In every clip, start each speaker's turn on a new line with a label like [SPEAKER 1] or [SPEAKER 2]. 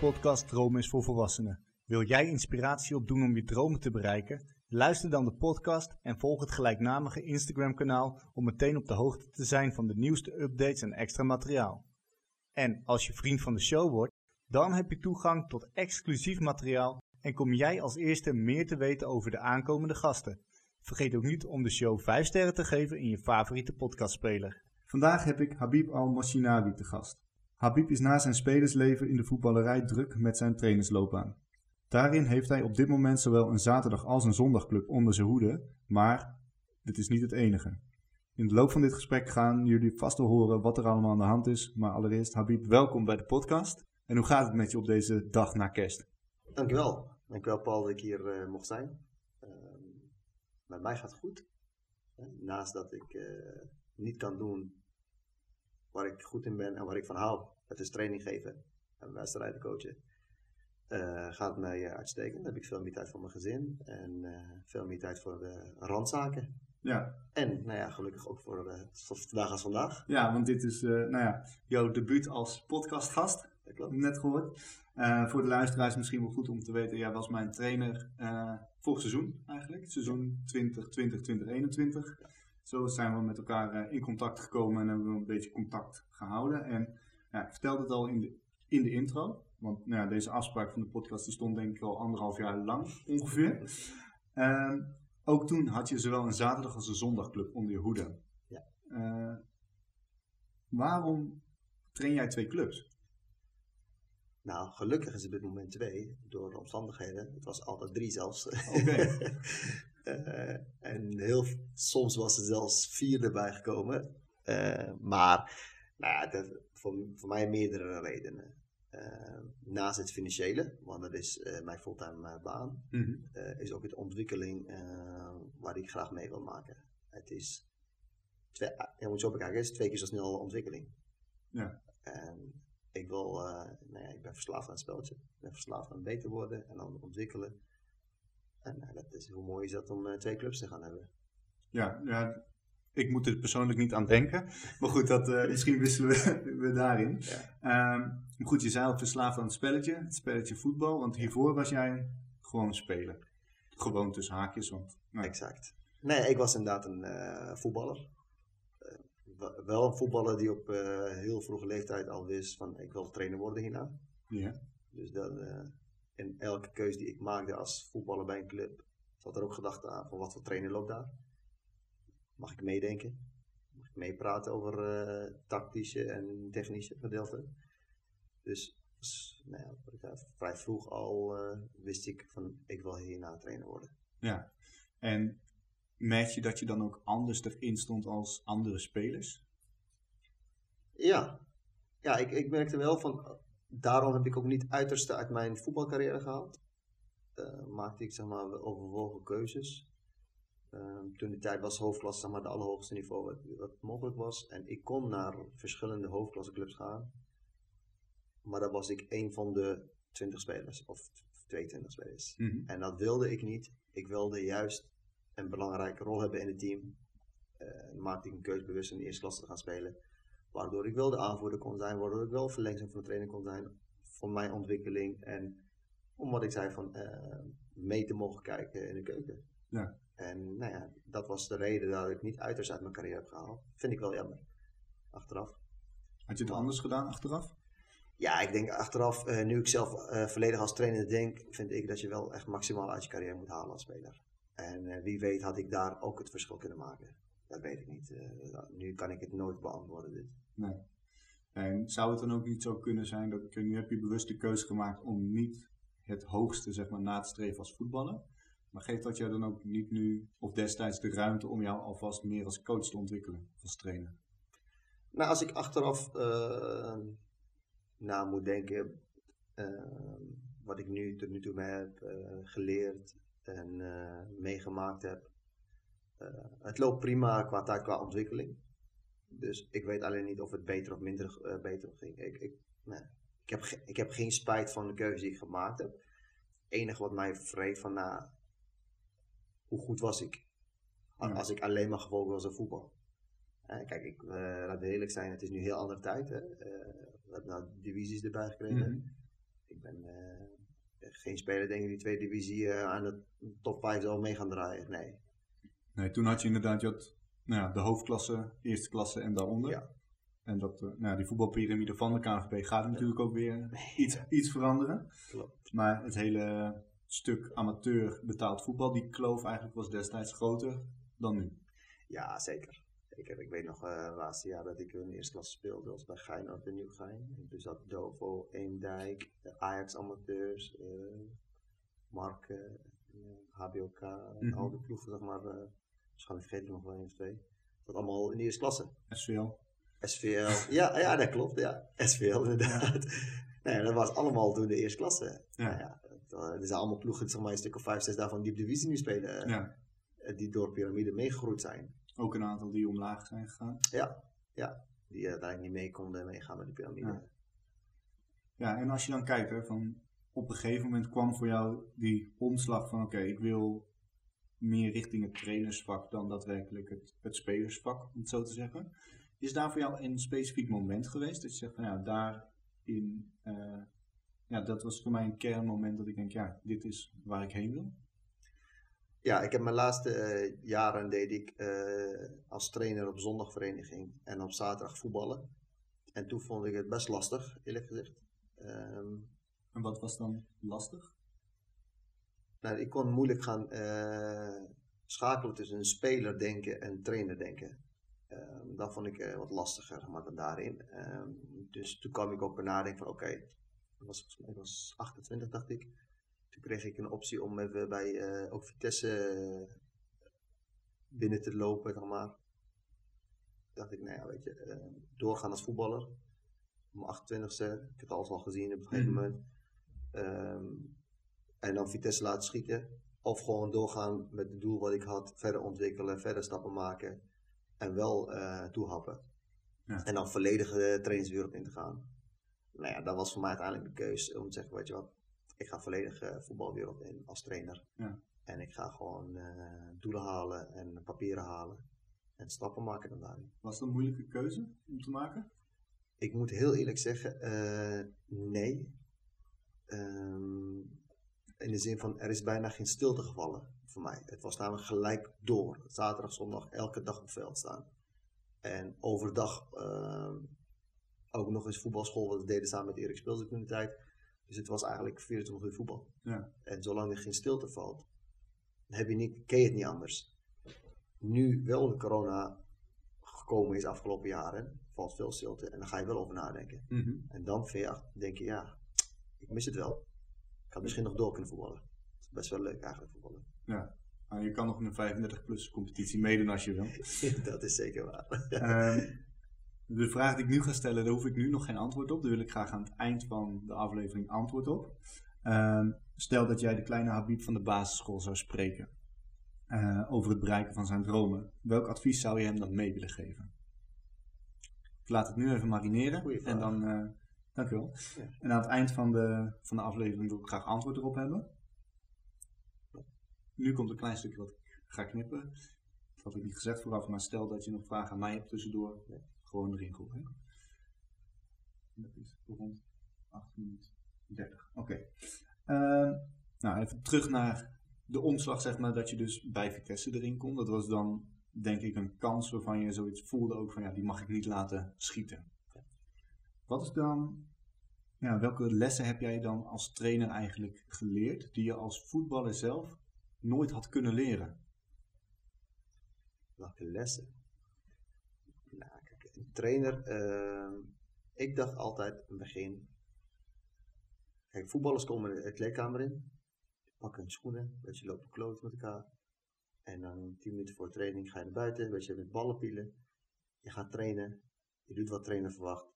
[SPEAKER 1] Podcast Droom is voor Volwassenen. Wil jij inspiratie opdoen om je dromen te bereiken? Luister dan de podcast en volg het gelijknamige Instagram-kanaal om meteen op de hoogte te zijn van de nieuwste updates en extra materiaal. En als je vriend van de show wordt, dan heb je toegang tot exclusief materiaal en kom jij als eerste meer te weten over de aankomende gasten. Vergeet ook niet om de show 5 sterren te geven in je favoriete podcastspeler.
[SPEAKER 2] Vandaag heb ik Habib Al-Moshinawi te gast. Habib is na zijn spelersleven in de voetballerij druk met zijn trainersloopbaan. Daarin heeft hij op dit moment zowel een zaterdag als een zondagclub onder zijn hoede, maar dit is niet het enige. In de loop van dit gesprek gaan jullie vast wel horen wat er allemaal aan de hand is, maar allereerst Habib, welkom bij de podcast. En hoe gaat het met je op deze dag na kerst?
[SPEAKER 3] Dankjewel. Dankjewel Paul dat ik hier uh, mocht zijn. Uh, met mij gaat het goed. Naast dat ik uh, niet kan doen waar ik goed in ben en waar ik van hou. Dat is training geven en wedstrijden coachen. Uh, gaat mij uh, uitstekend. Dan heb ik veel meer tijd voor mijn gezin en uh, veel meer tijd voor de randzaken.
[SPEAKER 2] Ja.
[SPEAKER 3] En nou ja, gelukkig ook voor vandaag als vandaag.
[SPEAKER 2] Ja, want dit is nou ja, jouw debuut als podcastgast.
[SPEAKER 3] Dat klopt.
[SPEAKER 2] Net gehoord. voor de luisteraars misschien wel goed om te weten. Jij was mijn trainer vorig seizoen eigenlijk. Seizoen 2020, 2021. Ja. Zo zijn we met elkaar in contact gekomen en hebben we een beetje contact gehouden. En ja, ik vertelde het al in de, in de intro. Want nou ja, deze afspraak van de podcast die stond denk ik al anderhalf jaar lang ongeveer. Uh, ook toen had je zowel een zaterdag als een zondagclub onder je hoede.
[SPEAKER 3] Ja.
[SPEAKER 2] Uh, waarom train jij twee clubs?
[SPEAKER 3] Nou, gelukkig is het op dit moment twee, door de omstandigheden. Het was altijd drie zelfs.
[SPEAKER 2] Oké. Okay.
[SPEAKER 3] uh, en heel, soms was er zelfs vier erbij gekomen. Uh, maar nou ja, dat, voor, voor mij meerdere redenen. Uh, naast het financiële, want dat is uh, mijn fulltime uh, baan,
[SPEAKER 2] mm -hmm.
[SPEAKER 3] is ook het ontwikkeling waar ik graag mee wil maken. Het is, twee, je moet zo bekijken, het is twee keer zo snel ontwikkeling.
[SPEAKER 2] Ja.
[SPEAKER 3] En ik wil, nou ja, ik ben verslaafd aan het spelletje. Ik ben verslaafd aan beter worden en dan ontwikkelen. En dat is, hoe mooi is dat om twee clubs te gaan hebben.
[SPEAKER 2] Ja, ja, ik moet er persoonlijk niet aan denken. Maar goed, dat, uh, misschien wisselen we, we daarin.
[SPEAKER 3] Ja.
[SPEAKER 2] Um, goed, je zei al verslaafd aan het spelletje. Het spelletje voetbal. Want hiervoor was jij gewoon speler. Gewoon tussen haakjes. Want,
[SPEAKER 3] nou. Exact. Nee, ik was inderdaad een uh, voetballer. Uh, wel een voetballer die op heel vroege leeftijd al wist van ik wil trainer worden hierna.
[SPEAKER 2] Ja.
[SPEAKER 3] Dus dan, in elke keuze die ik maakte als voetballer bij een club, zat er ook gedachte aan van wat voor trainer loopt daar. Mag ik meedenken? Mag ik meepraten over uh, tactische en technische gedeelten? Dus, nou ja, vrij vroeg al uh, wist ik van ik wil hierna trainer worden.
[SPEAKER 2] Ja, en merk je dat je dan ook anders erin stond als andere spelers?
[SPEAKER 3] Ja, ja ik, ik merkte wel van, daarom heb ik ook niet uiterste uit mijn voetbalcarrière gehaald. Uh, maakte ik zeg maar overwogen keuzes. Um, toen die tijd was hoofdklasse zeg maar, het allerhoogste niveau wat, wat, mogelijk was. En ik kon naar verschillende hoofdklasseclubs gaan. Maar dan was ik een van de 20 spelers. Of 22 spelers.
[SPEAKER 2] Mm -hmm.
[SPEAKER 3] En dat wilde ik niet. Ik wilde juist een belangrijke rol hebben in het team. Uh, maakte ik een keuze bewust in de eerste klasse te gaan spelen. Waardoor ik wel de aanvoerder kon zijn. Waardoor ik wel verlenging van de trainer kon zijn. Voor mijn ontwikkeling. En om wat ik zei van uh, mee te mogen kijken in de keuken.
[SPEAKER 2] Ja.
[SPEAKER 3] En nou ja, dat was de reden dat ik niet uiterst uit mijn carrière heb gehaald. Vind ik wel jammer. Achteraf.
[SPEAKER 2] Had je het anders gedaan achteraf?
[SPEAKER 3] Ja, ik denk achteraf, uh, nu ik zelf uh, volledig als trainer denk, vind ik dat je wel echt maximaal uit je carrière moet halen als speler. En wie weet had ik daar ook het verschil kunnen maken. Dat weet ik niet. nu kan ik het nooit beantwoorden. Dit.
[SPEAKER 2] Nee. En zou het dan ook niet zo kunnen zijn dat nu heb je bewust de keuze gemaakt om niet het hoogste zeg maar, na te streven als voetballer? Maar geeft dat jou dan ook niet nu of destijds de ruimte om jou alvast meer als coach te ontwikkelen, als trainer?
[SPEAKER 3] Nou, als ik achteraf uh, na moet denken, uh, wat ik nu tot nu toe mee heb uh, geleerd en meegemaakt heb. Het loopt prima qua tijd, qua ontwikkeling. Dus ik weet alleen niet of het beter of minder beter ging. Ik, ik, nee. ik, heb ik heb geen spijt van de keuze die ik gemaakt heb. Het enige wat mij vreet van, nou, hoe goed was ik? Als ik alleen maar gewoon was aan voetbal. Uh, kijk, ik, uh, laat eerlijk zijn, het is nu een heel andere tijd. Hè? Uh, we hebben nou divisies erbij gekregen.
[SPEAKER 2] Mm -hmm.
[SPEAKER 3] Ik ben eh, geen speler, denk ik, die tweede divisie eh, aan de top 5 zal mee gaan draaien. Nee.
[SPEAKER 2] Nee, toen had je inderdaad je had, nou ja, de hoofdklasse, eerste klasse en daaronder.
[SPEAKER 3] Ja.
[SPEAKER 2] En dat, eh, nou, ja, die voetbalpyramide van de KNVB gaat natuurlijk ook weer iets, iets veranderen.
[SPEAKER 3] Klopt.
[SPEAKER 2] Maar het hele stuk amateur betaald voetbal, die kloof eigenlijk was destijds groter dan nu.
[SPEAKER 3] Ja, zeker. zeker. Ik weet nog eh laatste jaar dat ik in de eerste klasse speelde, was bij Feyenoord en Nieuwgein. En toen zat Dovo, Eemdijk, de Ajax amateurs, eh Mark, eh, HBOK,
[SPEAKER 2] Mhm.
[SPEAKER 3] al die ploegen, zeg maar. Waarschijnlijk vergeet ik nog wel één of twee. Dat allemaal in de eerste klasse.
[SPEAKER 2] SVL.
[SPEAKER 3] SVL, ja, ja, dat klopt, ja. SVL inderdaad. Nee, dat was allemaal toen de eerste klasse.
[SPEAKER 2] Ja.
[SPEAKER 3] Nou ja, eh, er zijn allemaal ploegen, zeg maar, een stuk of vijf, zes daarvan die op divisie nu spelen. eh,
[SPEAKER 2] Ja.
[SPEAKER 3] eh, Die door piramide meegegroeid zijn.
[SPEAKER 2] Ook een aantal die omlaag zijn gegaan.
[SPEAKER 3] Ja, ja. Die uiteindelijk niet mee konden meegaan met de piramide.
[SPEAKER 2] Ja. Ja, en als je dan kijkt, hè, van op een gegeven moment kwam voor jou die omslag van oké, ik wil meer richting het trainersvak dan daadwerkelijk het, het spelersvak, om het zo te zeggen. Is daar voor jou een specifiek moment geweest dat je zegt van ja, daarin, eh, ja, dat was voor mij een kernmoment dat ik denk, ja, dit is waar ik heen wil.
[SPEAKER 3] Ja, ik heb mijn laatste eh, jaren deed ik eh, als trainer op zondagvereniging en op zaterdag voetballen. En toen vond ik het best lastig, eerlijk gezegd. Ehm,
[SPEAKER 2] En wat was dan lastig?
[SPEAKER 3] Nou, ik kon moeilijk gaan eh, schakelen tussen een speler denken en trainer denken. Ehm, dat vond ik eh, wat lastiger dan daarin. Ehm, dus toen kwam ik op een nadenken van oké, ik, was, volgens mij- ik was 28 dacht ik. Toen kreeg ik een optie om even bij eh, ook Vitesse binnen te lopen, zeg maar. dacht ik, nou ja, weet je, eh, doorgaan als voetballer. Om 28ste, ik heb het alles al gezien op een gegeven
[SPEAKER 2] Mhm.
[SPEAKER 3] moment. Ehm, en dan Vitesse laten schieten. Of gewoon doorgaan met het doel wat ik had, verder ontwikkelen, verder stappen maken. En wel eh toehappen.
[SPEAKER 2] Ja.
[SPEAKER 3] En dan volledig de trainingswereld in te gaan. Nou ja, dat was voor mij uiteindelijk de keuze om te zeggen, weet je wat, ik ga volledig eh voetbalwereld in als trainer.
[SPEAKER 2] Ja.
[SPEAKER 3] En ik ga gewoon eh, doelen halen en papieren halen. En stappen maken dan daarin.
[SPEAKER 2] Was dat een moeilijke keuze om te maken?
[SPEAKER 3] Ik moet heel eerlijk zeggen, nee. Ehm, in de zin van, er is bijna geen stilte gevallen voor mij. Het was namelijk gelijk door. Zaterdag, zondag, elke dag op veld staan. En overdag ehm, ook nog eens voetbalschool, wat we deden samen met Erik Speels in de tijd. Dus het was eigenlijk 24 uur voetbal.
[SPEAKER 2] Ja.
[SPEAKER 3] En zolang er geen stilte valt, heb je niet, ken je het niet anders. Nu wel de corona gekomen is afgelopen jaren, valt veel stilte en dan ga je wel over nadenken.
[SPEAKER 2] Mhm.
[SPEAKER 3] En dan vind je, denk je, ja, ik mis het wel. Ik had misschien nog door kunnen voetballen. Is best wel leuk eigenlijk voetballen.
[SPEAKER 2] Nou, je kan nog in een 35-plus competitie meedoen als je wil.
[SPEAKER 3] dat is zeker waar.
[SPEAKER 2] Ehm, de vraag die ik nu ga stellen, daar hoef ik nu nog geen antwoord op. Daar wil ik graag aan het eind van de aflevering antwoord op. Ehm, stel dat jij de kleine Habib van de basisschool zou spreken eh, over het bereiken van zijn dromen. Welk advies zou je hem dan mee willen geven? Ik laat het nu even marineren. En dan, eh dankjewel.
[SPEAKER 3] Ja.
[SPEAKER 2] En aan het eind van de, van de aflevering wil ik graag antwoord erop hebben. Nu komt een klein stukje wat ik ga knippen. Dat had ik niet gezegd vooraf, maar stel dat je nog vragen aan mij hebt tussendoor, gewoon erin gooien. hè. Dat is rond 8 minuten 30. Oké. Ehm, nou, even terug naar de omslag, zeg maar, dat je dus bij Vitesse erin kon. Dat was dan, denk ik, een kans waarvan je zoiets voelde ook van, ja, die mag ik niet laten schieten. Wat is dan, ja, welke lessen heb jij dan als trainer eigenlijk geleerd, die je als voetballer zelf nooit had kunnen leren?
[SPEAKER 3] Welke lessen? Nou, kijk, een trainer, ehm, ik dacht altijd in het begin. Kijk, voetballers komen de kleedkamer in, pakken hun schoenen, weet je, lopen kloot met elkaar. En dan 10 minuten voor training ga je naar buiten, weet je, met ballen pielen. Je gaat trainen, je doet wat trainer verwacht.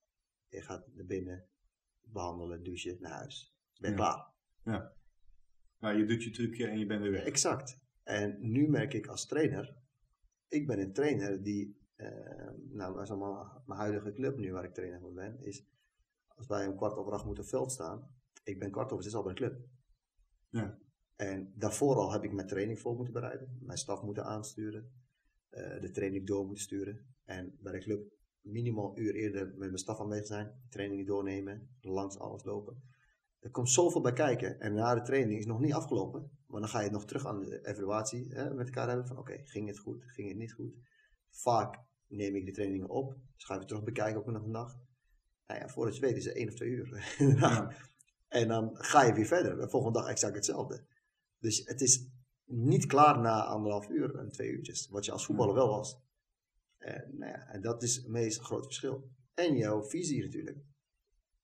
[SPEAKER 3] Je gaat naar binnen, behandelen, douchen, naar huis. Ben je
[SPEAKER 2] Ja.
[SPEAKER 3] klaar?
[SPEAKER 2] Nou, je doet je trucje en je bent weer weg.
[SPEAKER 3] Exact. En nu merk ik als trainer, ik ben een trainer die, eh, nou, zeg maar, mijn huidige club nu waar ik trainer van ben, is als wij om kwart over acht moeten veld staan, ik ben kwart over zes al bij de club.
[SPEAKER 2] Ja.
[SPEAKER 3] En daarvoor al heb ik mijn training voor moeten bereiden, mijn staf moeten aansturen, eh, de training door moeten sturen. En bij de club minimaal een uur eerder met mijn staf aanwezig zijn, trainingen doornemen, langs alles lopen. Er komt zoveel bij kijken. En na de training is het nog niet afgelopen. Maar dan ga je nog terug aan de evaluatie hè, met elkaar hebben. Van oké, ging het goed? Ging het niet goed? Vaak neem ik de trainingen op. Dus ga ik terug bekijken op een dag. Nou ja, voordat je weet is het één of twee uur.
[SPEAKER 2] Ja.
[SPEAKER 3] En dan ga je weer verder. De volgende dag exact hetzelfde. Dus het is niet klaar na anderhalf uur en twee uurtjes. Wat je als voetballer wel was. En, nou ja, en dat is het meest groot verschil. En jouw visie natuurlijk.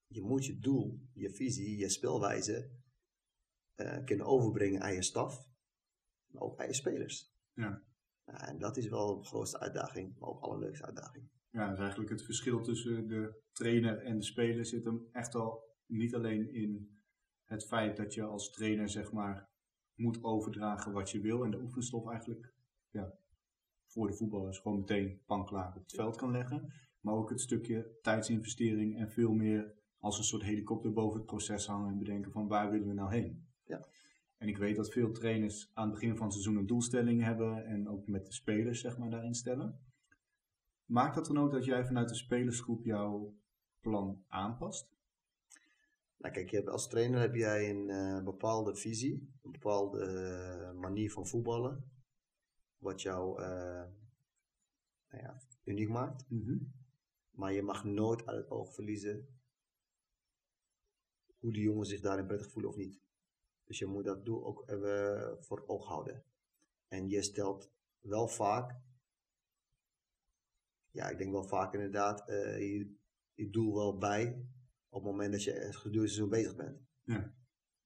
[SPEAKER 3] Je moet je doel, je visie, je speelwijze eh, kunnen overbrengen aan je staf. Maar ook aan je spelers.
[SPEAKER 2] Ja.
[SPEAKER 3] Nou, en dat is wel de grootste uitdaging. Maar ook de allerleukste uitdaging.
[SPEAKER 2] Ja, dus eigenlijk het verschil tussen de trainer en de speler zit hem echt al niet alleen in het feit dat je als trainer zeg maar moet overdragen wat je wil en de oefenstof eigenlijk ja, voor de voetballers gewoon meteen panklaar op het veld kan leggen. Maar ook het stukje tijdsinvestering en veel meer als een soort helikopter boven het proces hangen en bedenken van waar willen we nou heen.
[SPEAKER 3] Ja.
[SPEAKER 2] En ik weet dat veel trainers aan het begin van het seizoen een doelstelling hebben en ook met de spelers zeg maar daarin stellen. Maakt dat dan ook dat jij vanuit de spelersgroep jouw plan aanpast?
[SPEAKER 3] Nou kijk, als trainer heb jij een eh, bepaalde visie, een bepaalde eh, manier van voetballen, wat jou eh, nou ja, uniek maakt. Maar je mag nooit uit het oog verliezen hoe de jongens zich daarin prettig voelen of niet. Dus je moet dat doel ook even voor oog houden. En je stelt wel vaak, ja, ik denk wel vaak inderdaad, eh, je, je doel wel bij op het moment dat je het gedurende seizoen bezig bent.
[SPEAKER 2] Ja.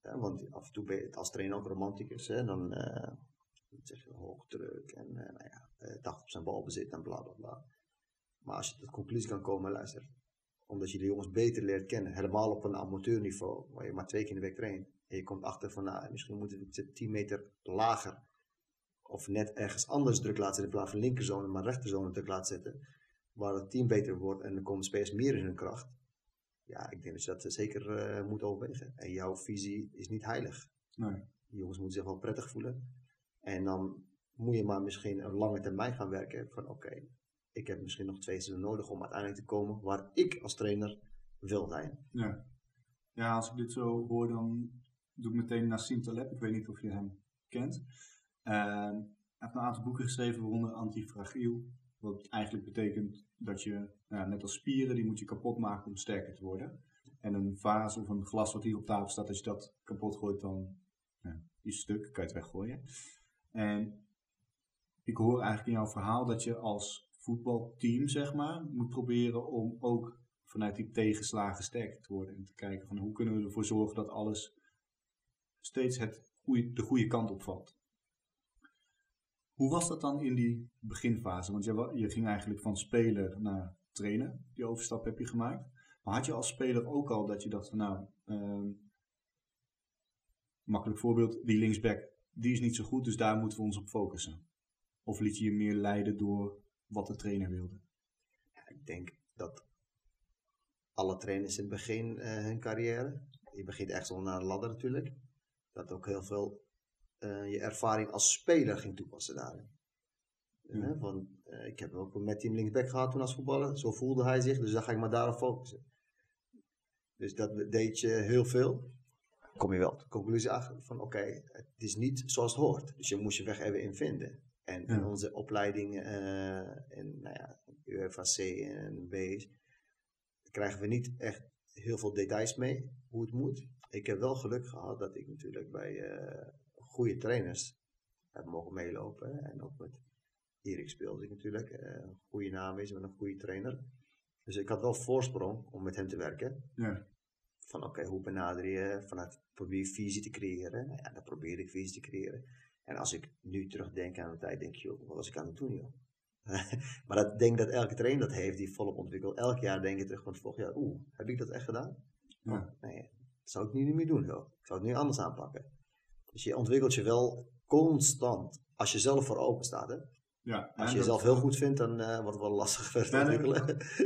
[SPEAKER 3] Ja, want af en toe ben je als trainer ook romanticus, hè, dan eh, zeg hoog druk en uh, nou ja, uh, 80% balbezit en bla bla bla. Maar als je tot conclusie kan komen, luister, omdat je de jongens beter leert kennen, helemaal op een amateurniveau, waar je maar twee keer in de week traint, en je komt achter van, nou, misschien moet het 10 meter lager, of net ergens anders druk laten zetten, in plaats van linkerzone, maar rechterzone druk laten zetten, waar het team beter wordt en dan komen spelers meer in hun kracht. Ja, ik denk dat je dat zeker uh, moet overwegen. En jouw visie is niet heilig.
[SPEAKER 2] Nee.
[SPEAKER 3] Die jongens moeten zich wel prettig voelen. En dan moet je maar misschien een lange termijn gaan werken. Van oké, ik heb misschien nog twee seizoenen nodig om uiteindelijk te komen waar ik als trainer wil zijn.
[SPEAKER 2] Ja. Ja, als ik dit zo hoor, dan doe ik meteen Nassim Taleb. Ik weet niet of je hem kent. Uh, hij heeft een aantal boeken geschreven, waaronder Antifragiel. Wat eigenlijk betekent dat je, nou, net als spieren, die moet je kapot maken om sterker te worden. En een vaas of een glas wat hier op tafel staat, als je dat kapot gooit, dan is stuk, kan je het weggooien. En ik hoor eigenlijk in jouw verhaal dat je als voetbalteam, zeg maar, moet proberen om ook vanuit die tegenslagen sterker te worden. En te kijken van hoe kunnen we ervoor zorgen dat alles steeds het goede, de goede kant opvalt. Hoe was dat dan in die beginfase? Want je, je ging eigenlijk van speler naar trainer. Die overstap heb je gemaakt. Maar had je als speler ook al dat je dacht van nou, uh, makkelijk voorbeeld, die linksback, die is niet zo goed, dus daar moeten we ons op focussen. Of liet je je meer leiden door wat de trainer wilde?
[SPEAKER 3] Ja, ik denk dat alle trainers in het begin uh, hun carrière, je begint echt zo naar de ladder natuurlijk, dat ook heel veel uh, je ervaring als speler ging toepassen daarin. Ja. Uh, want, uh, ik heb ook met team linksback gehad toen als voetballer. Zo voelde hij zich, dus dan ga ik maar daarop focussen. Dus dat deed je heel veel. Kom je wel de conclusie achter van oké, okay, het is niet zoals het hoort. Dus je moest je weg even in vinden. En ja. in onze opleiding en nou ja, UFAC en B krijgen we niet echt heel veel details mee hoe het moet. Ik heb wel geluk gehad dat ik natuurlijk bij goede trainers heb mogen meelopen. En ook met Erik speelde ik natuurlijk. Uh, een goede naam is met een goede trainer. Dus ik had wel voorsprong om met hem te werken.
[SPEAKER 2] Ja.
[SPEAKER 3] Van oké, okay, hoe benader je vanuit probeer visie te creëren. Nou ja, dan probeer ik visie te creëren. En als ik nu terugdenk aan de tijd, denk je, wat was ik aan het doen joh? maar dat denk dat elke trainer dat heeft, die volop ontwikkelt. Elk jaar denk je terug van het vorig jaar, oeh, heb ik dat echt gedaan?
[SPEAKER 2] Ja.
[SPEAKER 3] Oh, nee, dat zou ik nu niet meer doen joh. Ik zou het nu anders aanpakken. Dus je ontwikkelt je wel constant. Als je zelf voor open staat. Hè?
[SPEAKER 2] Ja,
[SPEAKER 3] als je jezelf heel goed vindt, dan uh, wordt het wel lastig verder te ontwikkelen.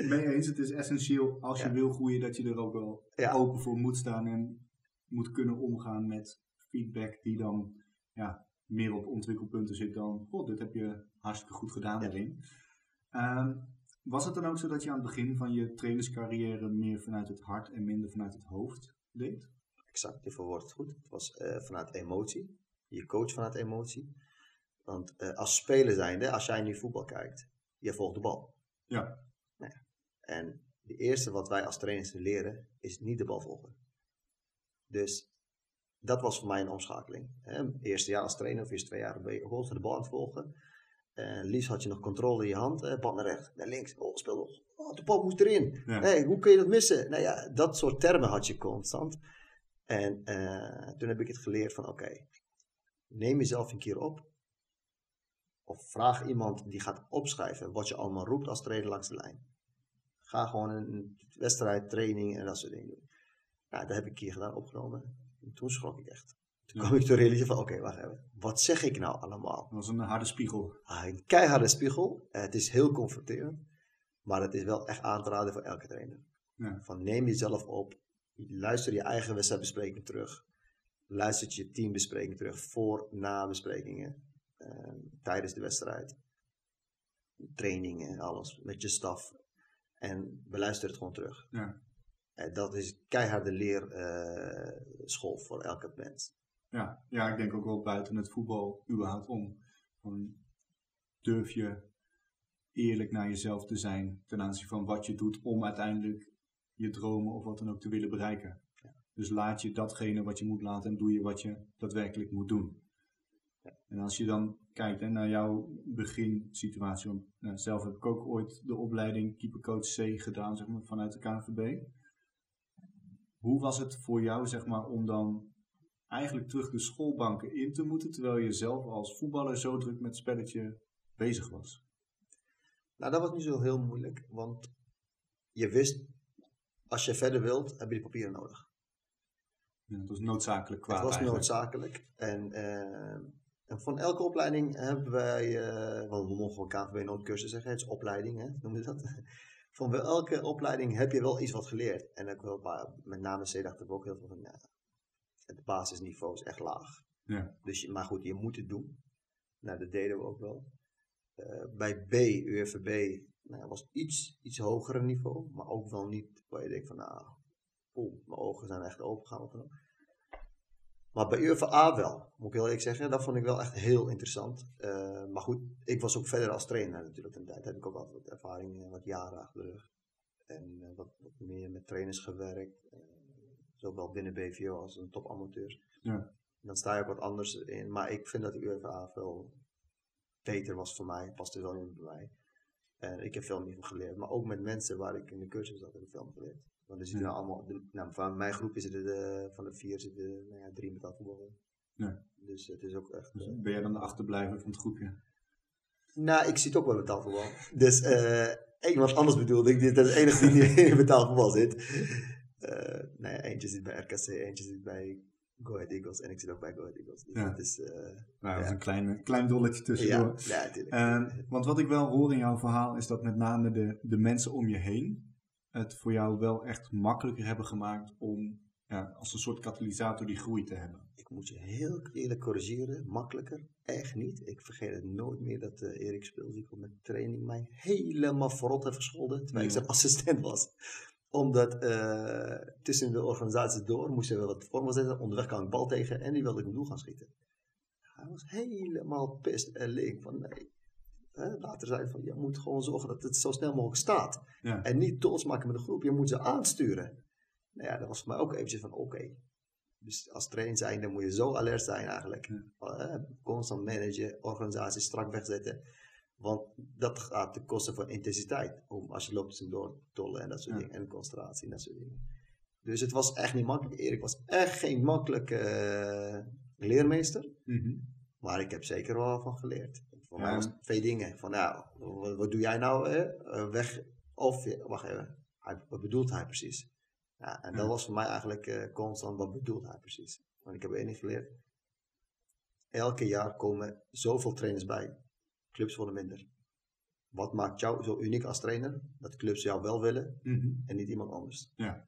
[SPEAKER 2] Ben je eens, het is essentieel als je wil groeien dat je er ook wel open voor moet staan en moet kunnen omgaan met feedback die dan ja, meer op ontwikkelpunten zit dan, god, dit heb je hartstikke goed gedaan daarin. Um, was het dan ook zo dat je aan het begin van je trainerscarrière meer vanuit het hart en minder vanuit het hoofd deed?
[SPEAKER 3] exact, je verwoordt het goed. Het was eh, vanuit emotie. Je coach vanuit emotie. Want eh, als speler zijnde, als jij nu voetbal kijkt, je volgt de bal.
[SPEAKER 2] Ja.
[SPEAKER 3] En het eerste wat wij als trainers leren, is niet de bal volgen. Dus dat was voor mij een omschakeling. Hè. Eerste jaar als trainer, of eerste twee jaar ben je constant de bal aan het volgen. En liefst had je nog controle in je hand. Bal naar rechts, naar links. Oh, speel nog. Oh, de bal moet erin.
[SPEAKER 2] Ja.
[SPEAKER 3] Hey, hoe kun je dat missen? Nou ja, dat soort termen had je constant. En eh, toen heb ik het geleerd van oké, neem jezelf een keer op. Of vraag iemand die gaat opschrijven wat je allemaal roept als trainer langs de lijn. Ga gewoon een, wedstrijd, training en dat soort dingen doen. Nou, dat heb ik keer gedaan, opgenomen. En toen schrok ik echt. Toen kwam ik te realiseren van oké, wacht even. Wat zeg ik nou allemaal?
[SPEAKER 2] Dat was een harde spiegel.
[SPEAKER 3] Ah, een keiharde spiegel. Eh, het is heel confronterend. Maar het is wel echt aan te raden voor elke trainer.
[SPEAKER 2] Ja.
[SPEAKER 3] Van neem jezelf op. Luister je eigen wedstrijdbespreking terug. Luister je teambespreking terug. Voor, na besprekingen. Eh, tijdens de wedstrijd. Trainingen, alles. Met je staf. En beluister het gewoon terug.
[SPEAKER 2] Ja.
[SPEAKER 3] En dat is keiharde leerschool voor elke mens.
[SPEAKER 2] Ja. ja, ik denk ook wel buiten het voetbal überhaupt om. Van, durf je eerlijk naar jezelf te zijn ten aanzien van wat je doet om uiteindelijk je dromen of wat dan ook te willen bereiken. Dus laat je datgene wat je moet laten en doe je wat je daadwerkelijk moet doen. En als je dan kijkt hè, naar jouw beginsituatie, want nou, zelf heb ik ook ooit de opleiding keepercoach C gedaan zeg maar, vanuit de KNVB. Hoe was het voor jou zeg maar, om dan eigenlijk terug de schoolbanken in te moeten, terwijl je zelf als voetballer zo druk met het spelletje bezig was?
[SPEAKER 3] Nou, dat was niet zo heel moeilijk, want je wist, als je verder wilt, heb je die papieren nodig.
[SPEAKER 2] Ja, het was noodzakelijk kwaad
[SPEAKER 3] het was
[SPEAKER 2] eigenlijk.
[SPEAKER 3] noodzakelijk. En, eh, en van elke opleiding hebben wij, eh, want we mogen gewoon KVB noodcursus zeggen, het is opleiding, hè, noem je dat? Van wel elke opleiding heb je wel iets wat geleerd. En ook wel, met name C dacht ik ook heel veel van, ja, het basisniveau is echt laag.
[SPEAKER 2] Ja.
[SPEAKER 3] Dus, je- maar goed, je moet het doen. Nou, dat deden we ook wel. Eh, bij B, UFB, nou, was iets, iets hoger niveau, maar ook wel niet waar je denkt van, nou, oeh, mijn ogen zijn echt open gaan. Of wat dan ook. Maar bij UFA wel, moet ik heel eerlijk zeggen, dat vond ik wel echt heel interessant. Eh, maar goed, ik was ook verder als trainer natuurlijk. En daar heb ik ook altijd wat ervaring, eh, wat jaren achter de rug. En eh, wat, wat meer met trainers gewerkt, zowel binnen BVO als een topamateurs.
[SPEAKER 2] Ja.
[SPEAKER 3] Dan sta je ook wat anders in. Maar ik vind dat de UFA veel beter was voor mij. Paste wel in bij mij. En ik heb veel meer van geleerd. Maar ook met mensen waar ik in de cursus zat, heb ik veel geleerd. Want er zitten
[SPEAKER 2] Ja.
[SPEAKER 3] allemaal, de- nou, van mijn groep zitten er van de vier zitten nou ja, drie metaalvoetballen.
[SPEAKER 2] Ja.
[SPEAKER 3] Dus het is ook echt...
[SPEAKER 2] Dus
[SPEAKER 3] eh,
[SPEAKER 2] ben jij dan de achterblijver van het groepje?
[SPEAKER 3] nou, ik zie het ook wel in betaalvoetbal. Dus eh iemand anders bedoelde ik. Dit is de enige die niet in betaalvoetbal zit. Eh nou ja, eentje zit bij RKC, eentje zit bij Go Ahead Eagles. En ik zit ook bij Go Ahead Eagles. Dus
[SPEAKER 2] Ja.
[SPEAKER 3] dat is... eh,
[SPEAKER 2] Nou, dat is
[SPEAKER 3] Ja.
[SPEAKER 2] een klein, klein dolletje
[SPEAKER 3] ja,
[SPEAKER 2] tussendoor.
[SPEAKER 3] ja, natuurlijk.
[SPEAKER 2] Ehm, want wat ik wel hoor in jouw verhaal is dat met name de, de mensen om je heen het voor jou wel echt makkelijker hebben gemaakt om ja, als een soort katalysator die groei te hebben.
[SPEAKER 3] Ik moet je heel eerlijk corrigeren, makkelijker. Echt niet. Ik vergeet het nooit meer dat eh, Erik Speelziek op mijn training mij helemaal verrot heeft gescholden. Terwijl ik zijn assistent was. Omdat eh, tussen de organisaties door moesten we wat vormen zetten. Onderweg kwam ik bal tegen en die wilde ik op doel gaan schieten. Hij was helemaal pist en leek van nee. Hè, later zei van je moet gewoon zorgen dat het zo snel mogelijk staat.
[SPEAKER 2] Ja.
[SPEAKER 3] En niet trots maken met de groep, je moet ze aansturen. Nou ja, dat was voor mij ook eventjes van oké. Dus als trainer zijn, dan moet je zo alert zijn eigenlijk. Constant managen, organisatie strak wegzetten. Want dat gaat ten koste van intensiteit. Om, als je loopt door tollen en dat soort
[SPEAKER 2] Ja.
[SPEAKER 3] dingen. En concentratie en dat soort dingen. Dus het was echt niet makkelijk. Erik was echt geen makkelijke eh, leermeester.
[SPEAKER 2] Mhm.
[SPEAKER 3] Maar ik heb zeker wel van geleerd. Voor mij was het twee dingen. Van nou, wat, wat doe jij nou? Hè? Eh, weg of, wacht even. Hij, wat bedoelt hij precies? Ja, en dat was voor mij eigenlijk eh, constant, wat bedoelt hij precies? Want ik heb één ding geleerd. Elke jaar komen zoveel trainers bij. Clubs worden minder. Wat maakt jou zo uniek als trainer? Dat clubs jou wel willen
[SPEAKER 2] Mhm.
[SPEAKER 3] en niet iemand anders.
[SPEAKER 2] Ja,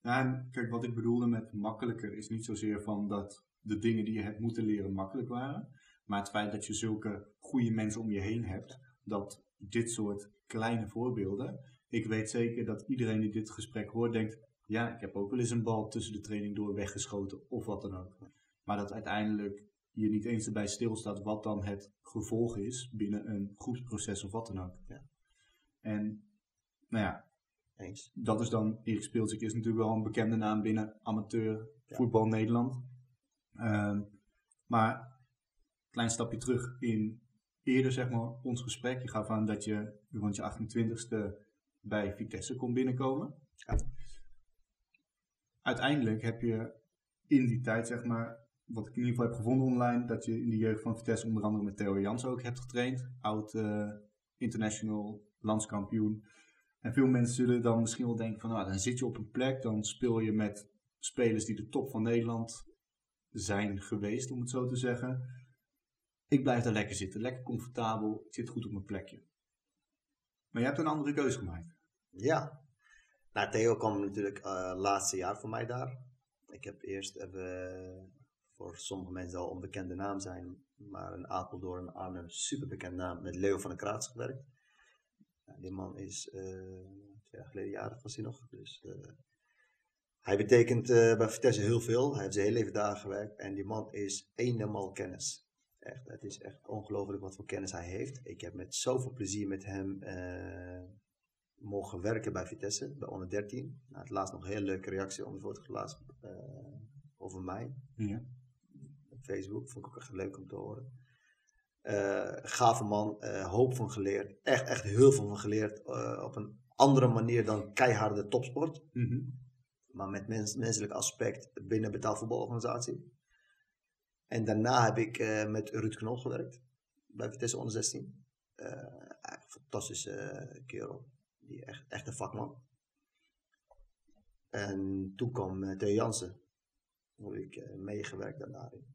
[SPEAKER 2] en kijk, wat ik bedoelde met makkelijker is niet zozeer van dat de dingen die je hebt moeten leren makkelijk waren. Maar het feit dat je zulke goede mensen om je heen hebt, dat dit soort kleine voorbeelden. Ik weet zeker dat iedereen die dit gesprek hoort denkt: Ja, ik heb ook wel eens een bal tussen de training door weggeschoten of wat dan ook. Maar dat uiteindelijk je niet eens erbij stilstaat wat dan het gevolg is binnen een groepsproces of wat dan ook.
[SPEAKER 3] Ja.
[SPEAKER 2] En nou ja,
[SPEAKER 3] Eens.
[SPEAKER 2] dat is dan, Erik Speelzik is natuurlijk wel een bekende naam binnen amateur
[SPEAKER 3] Ja.
[SPEAKER 2] voetbal Nederland. Ehm, maar, klein stapje terug in eerder zeg maar ons gesprek. Je gaf aan dat je rond je 28ste bij Vitesse kon binnenkomen.
[SPEAKER 3] Ja.
[SPEAKER 2] Uiteindelijk heb je in die tijd zeg maar, wat ik in ieder geval heb gevonden online, dat je in de jeugd van Vitesse onder andere met Theo Jans ook hebt getraind. Oud eh, international landskampioen. En veel mensen zullen dan misschien wel denken van, nou, dan zit je op een plek, dan speel je met spelers die de top van Nederland zijn geweest, om het zo te zeggen. Ik blijf daar lekker zitten, lekker comfortabel, ik zit goed op mijn plekje. Maar je hebt een andere keuze gemaakt.
[SPEAKER 3] Ja. Nou, Theo kwam natuurlijk eh laatste jaar voor mij daar. Ik heb eerst even, voor sommige mensen al onbekende naam zijn, maar een Apeldoorn, Arnhem, superbekend naam, met Leo van der Kraats gewerkt. Nou, die man is eh, twee jaar geleden jarig was hij nog, dus eh, hij betekent eh, bij Vitesse heel veel. Hij heeft zijn hele leven daar gewerkt en die man is eenmaal kennis. Echt, het is echt ongelooflijk wat voor kennis hij heeft. Ik heb met zoveel plezier met hem eh, mogen werken bij Vitesse, bij onder 13. Nou, het laatst nog een hele leuke reactie onder het eh, over mij
[SPEAKER 2] Ja.
[SPEAKER 3] op Facebook. Vond ik ook echt leuk om te horen. Eh gave man, hoop van geleerd. Echt, echt heel veel van geleerd. op een andere manier dan keiharde topsport.
[SPEAKER 2] Mhm.
[SPEAKER 3] Maar met mens, menselijk aspect binnen betaalvoetbalorganisatie. En daarna heb ik eh, met Ruud Knol gewerkt. Bij Vitesse onder 16. Eh, eigenlijk een fantastische eh, kerel. Die echt, echt een vakman. En toen kwam uh, Theo Jansen. Hoe ik uh, meegewerkt daar daarin.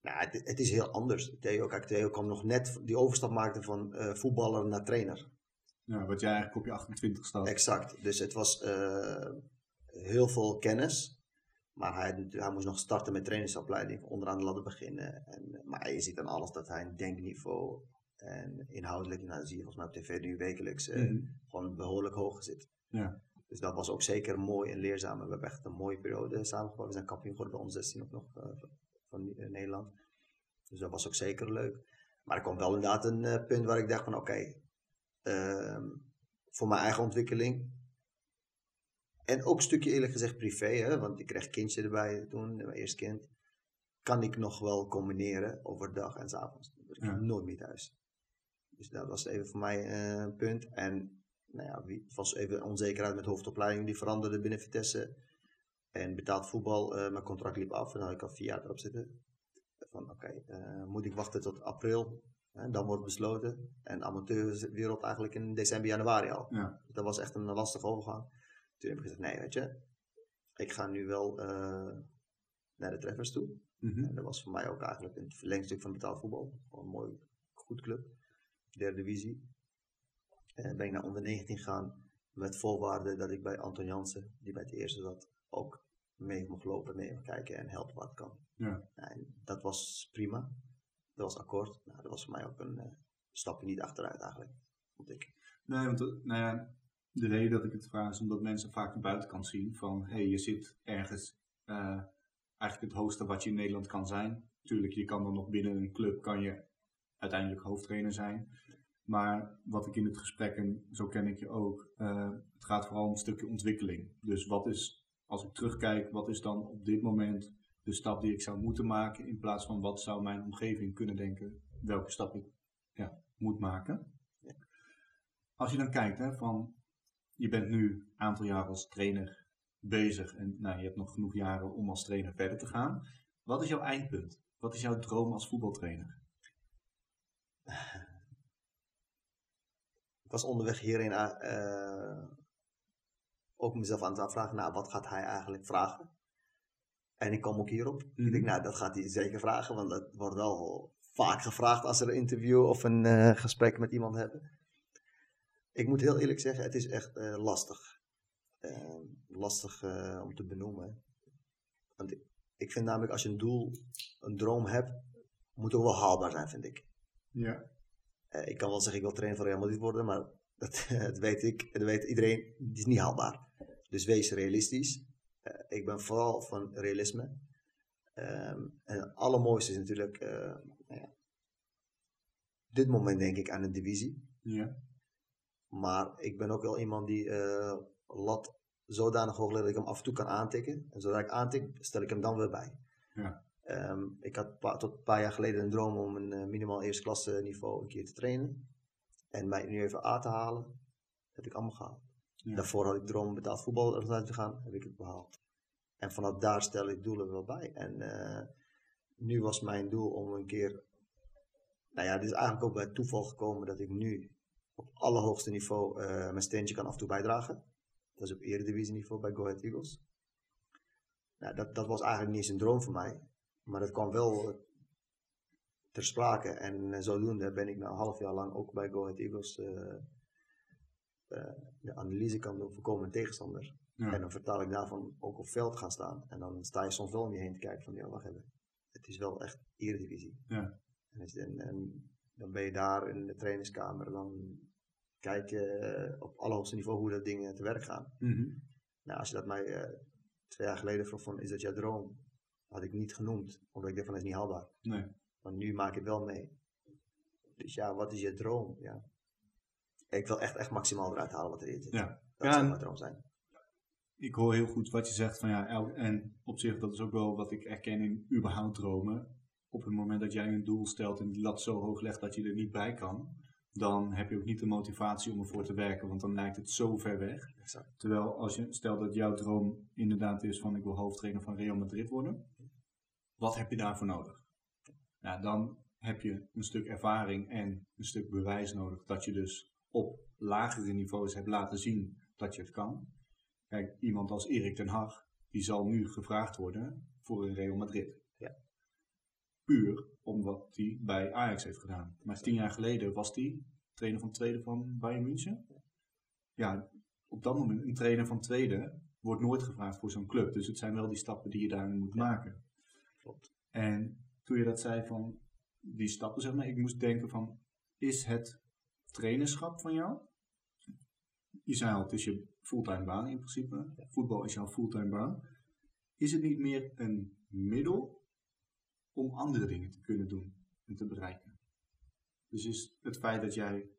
[SPEAKER 3] Nou, het, het, is heel anders. Theo, kijk, Theo kwam nog net die overstap maken van uh, voetballer naar trainer.
[SPEAKER 2] Ja, wat jij eigenlijk op je 28 staat.
[SPEAKER 3] Exact. Dus het was uh, heel veel kennis. Maar hij, hij, moest nog starten met trainingsopleiding, onderaan de ladder beginnen. En, maar je ziet aan alles dat hij een denkniveau en inhoudelijk, nou, zie je volgens mij op tv nu wekelijks, mm -hmm. gewoon behoorlijk hoog zit.
[SPEAKER 2] Ja.
[SPEAKER 3] Dus dat was ook zeker mooi en leerzaam. We hebben echt een mooie periode samengebracht. We zijn kampioen geworden bij ons 16 ook nog uh, van uh, Nederland. Dus dat was ook zeker leuk. Maar er kwam wel inderdaad een punt waar ik dacht van oké, okay, ehm, voor mijn eigen ontwikkeling. En ook een stukje eerlijk gezegd privé, hè, want ik kreeg kindje erbij toen, mijn eerste kind. Kan ik nog wel combineren overdag en s avonds. Ik ja. nooit meer thuis. Dus dat was even voor mij eh, een punt. En nou ja, het was even onzekerheid met hoofdopleiding die veranderde binnen Vitesse. En betaald voetbal, uh, mijn contract liep af en dan had ik al vier jaar erop zitten. Van oké, okay, uh, moet ik wachten tot april? En dan wordt besloten. En amateurwereld eigenlijk in december, januari al.
[SPEAKER 2] Ja.
[SPEAKER 3] Dus dat was echt een lastige overgang. Toen heb ik gezegd, nee weet je, ik ga nu wel uh, naar de treffers toe.
[SPEAKER 2] Mm -hmm.
[SPEAKER 3] En dat was voor mij ook eigenlijk een verlengstuk van betaald voetbal. Gewoon een mooi, goed club. Derde divisie. En ben ik naar onder 19 gegaan met voorwaarde dat ik bij Anton Jansen, die bij het eerste zat, ook mee mocht lopen, mee mocht kijken en helpen wat kan.
[SPEAKER 2] Ja.
[SPEAKER 3] En dat was prima. Dat was akkoord. Nou, dat was voor mij ook een uh, stapje niet achteruit eigenlijk. Vond ik.
[SPEAKER 2] Nee, want nou ja, de reden dat ik het vraag is omdat mensen vaak de buitenkant zien van hé, hey, je zit ergens uh, eigenlijk het hoogste wat je in Nederland kan zijn. Tuurlijk, je kan dan nog binnen een club kan je uiteindelijk hoofdtrainer zijn. Maar wat ik in het gesprek, en zo ken ik je ook, uh, het gaat vooral om een stukje ontwikkeling. Dus wat is, als ik terugkijk, wat is dan op dit moment de stap die ik zou moeten maken, in plaats van wat zou mijn omgeving kunnen denken, welke stap ik ja, moet maken. Als je dan kijkt, hè, van je bent nu een aantal jaren als trainer bezig en nou, je hebt nog genoeg jaren om als trainer verder te gaan. Wat is jouw eindpunt? Wat is jouw droom als voetbaltrainer?
[SPEAKER 3] Ik was onderweg hierin uh, ook mezelf aan het afvragen, nou, wat gaat hij eigenlijk vragen? En ik kwam ook hierop. Ik denk, nou, dat gaat hij zeker vragen, want dat wordt wel vaak gevraagd als er een interview of een uh, gesprek met iemand hebben. Ik moet heel eerlijk zeggen, het is echt uh, lastig. Uh, lastig om te benoemen. Want ik, vind namelijk, als je een doel, een droom hebt, moet ook wel haalbaar zijn, vind ik.
[SPEAKER 2] Ja.
[SPEAKER 3] ik kan wel zeggen, ik wil trainer van Real Madrid worden, maar dat, dat weet ik, dat weet iedereen, die is niet haalbaar. Dus wees realistisch. Eh, ik ben vooral van realisme. Ehm, en het allermooiste is natuurlijk, eh, nou ja, op dit moment denk ik aan een divisie.
[SPEAKER 2] Ja.
[SPEAKER 3] Maar ik ben ook wel iemand die eh, lat zodanig hoog legt dat ik hem af en toe kan aantikken. En zodra ik aantik, stel ik hem dan weer bij.
[SPEAKER 2] Ja.
[SPEAKER 3] Ehm, ik had pa- tot een paar jaar geleden een droom om een eh, minimaal eerste klasse niveau een keer te trainen. En mij nu even A te halen. Heb ik allemaal gehaald.
[SPEAKER 2] Ja.
[SPEAKER 3] Daarvoor had ik droom om betaald voetbal uit te gaan. Heb ik het behaald. En vanaf daar stel ik doelen wel bij. En eh, nu was mijn doel om een keer... Nou ja, het is eigenlijk ook bij toeval gekomen dat ik nu op allerhoogste niveau eh, mijn steentje kan af en toe bijdragen. Dat is op eredivisie niveau bij Go Ahead Eagles. Nou, dat, dat was eigenlijk niet eens een droom voor mij. Maar dat kwam wel ter sprake. En eh, zodoende ben ik na een half jaar lang ook bij Go Ahead Eagles eh, de analyse kan doen voor komende tegenstander.
[SPEAKER 2] Ja.
[SPEAKER 3] En dan vertaal ik daarvan ook op veld gaan staan. En dan sta je soms wel om je heen te kijken van ja, wacht even. Het is wel echt eredivisie.
[SPEAKER 2] Ja.
[SPEAKER 3] En, en dan ben je daar in de trainingskamer. Dan kijk je eh, op allerhoogste niveau hoe dat dingen te werk gaan.
[SPEAKER 2] Mhm.
[SPEAKER 3] Nou, als je dat mij eh, twee jaar geleden vroeg van is dat jouw droom? Had ik niet genoemd. Omdat ik dacht van dat is niet haalbaar.
[SPEAKER 2] Nee.
[SPEAKER 3] Maar nu maak ik het wel mee. Dus ja, wat is je droom? Ja. Ik wil echt, echt maximaal eruit halen wat erin zit.
[SPEAKER 2] Ja.
[SPEAKER 3] Dat
[SPEAKER 2] Ja,
[SPEAKER 3] zou mijn droom zijn.
[SPEAKER 2] Ik hoor heel goed wat je zegt van ja, elk, en op zich dat is ook wel wat ik erken in überhaupt dromen. Op het moment dat jij een doel stelt en die lat zo hoog legt dat je er niet bij kan, dan heb je ook niet de motivatie om ervoor te werken, want dan lijkt het zo ver weg.
[SPEAKER 3] Exact.
[SPEAKER 2] Terwijl als je stel dat jouw droom inderdaad is van ik wil hoofdtrainer van Real Madrid worden, wat heb je daarvoor nodig? Ja, dan heb je een stuk ervaring en een stuk bewijs nodig dat je dus op lagere niveaus hebt laten zien dat je het kan. Kijk, iemand als Erik ten Hag, die zal nu gevraagd worden voor een Real Madrid. Puur om wat hij bij Ajax heeft gedaan. Maar tien jaar geleden was hij trainer van tweede van Bayern München. Ja, op dat moment, een trainer van tweede wordt nooit gevraagd voor zo'n club. Dus het zijn wel die stappen die je daarin moet maken.
[SPEAKER 3] Klopt.
[SPEAKER 2] En toen je dat zei van die stappen, zeg maar, ik moest denken van, is het trainerschap van jou? Je zei al, het is je fulltime baan in principe. Voetbal is jouw fulltime baan. Is het niet meer een middel om andere dingen te kunnen doen en te bereiken? Dus is het feit dat jij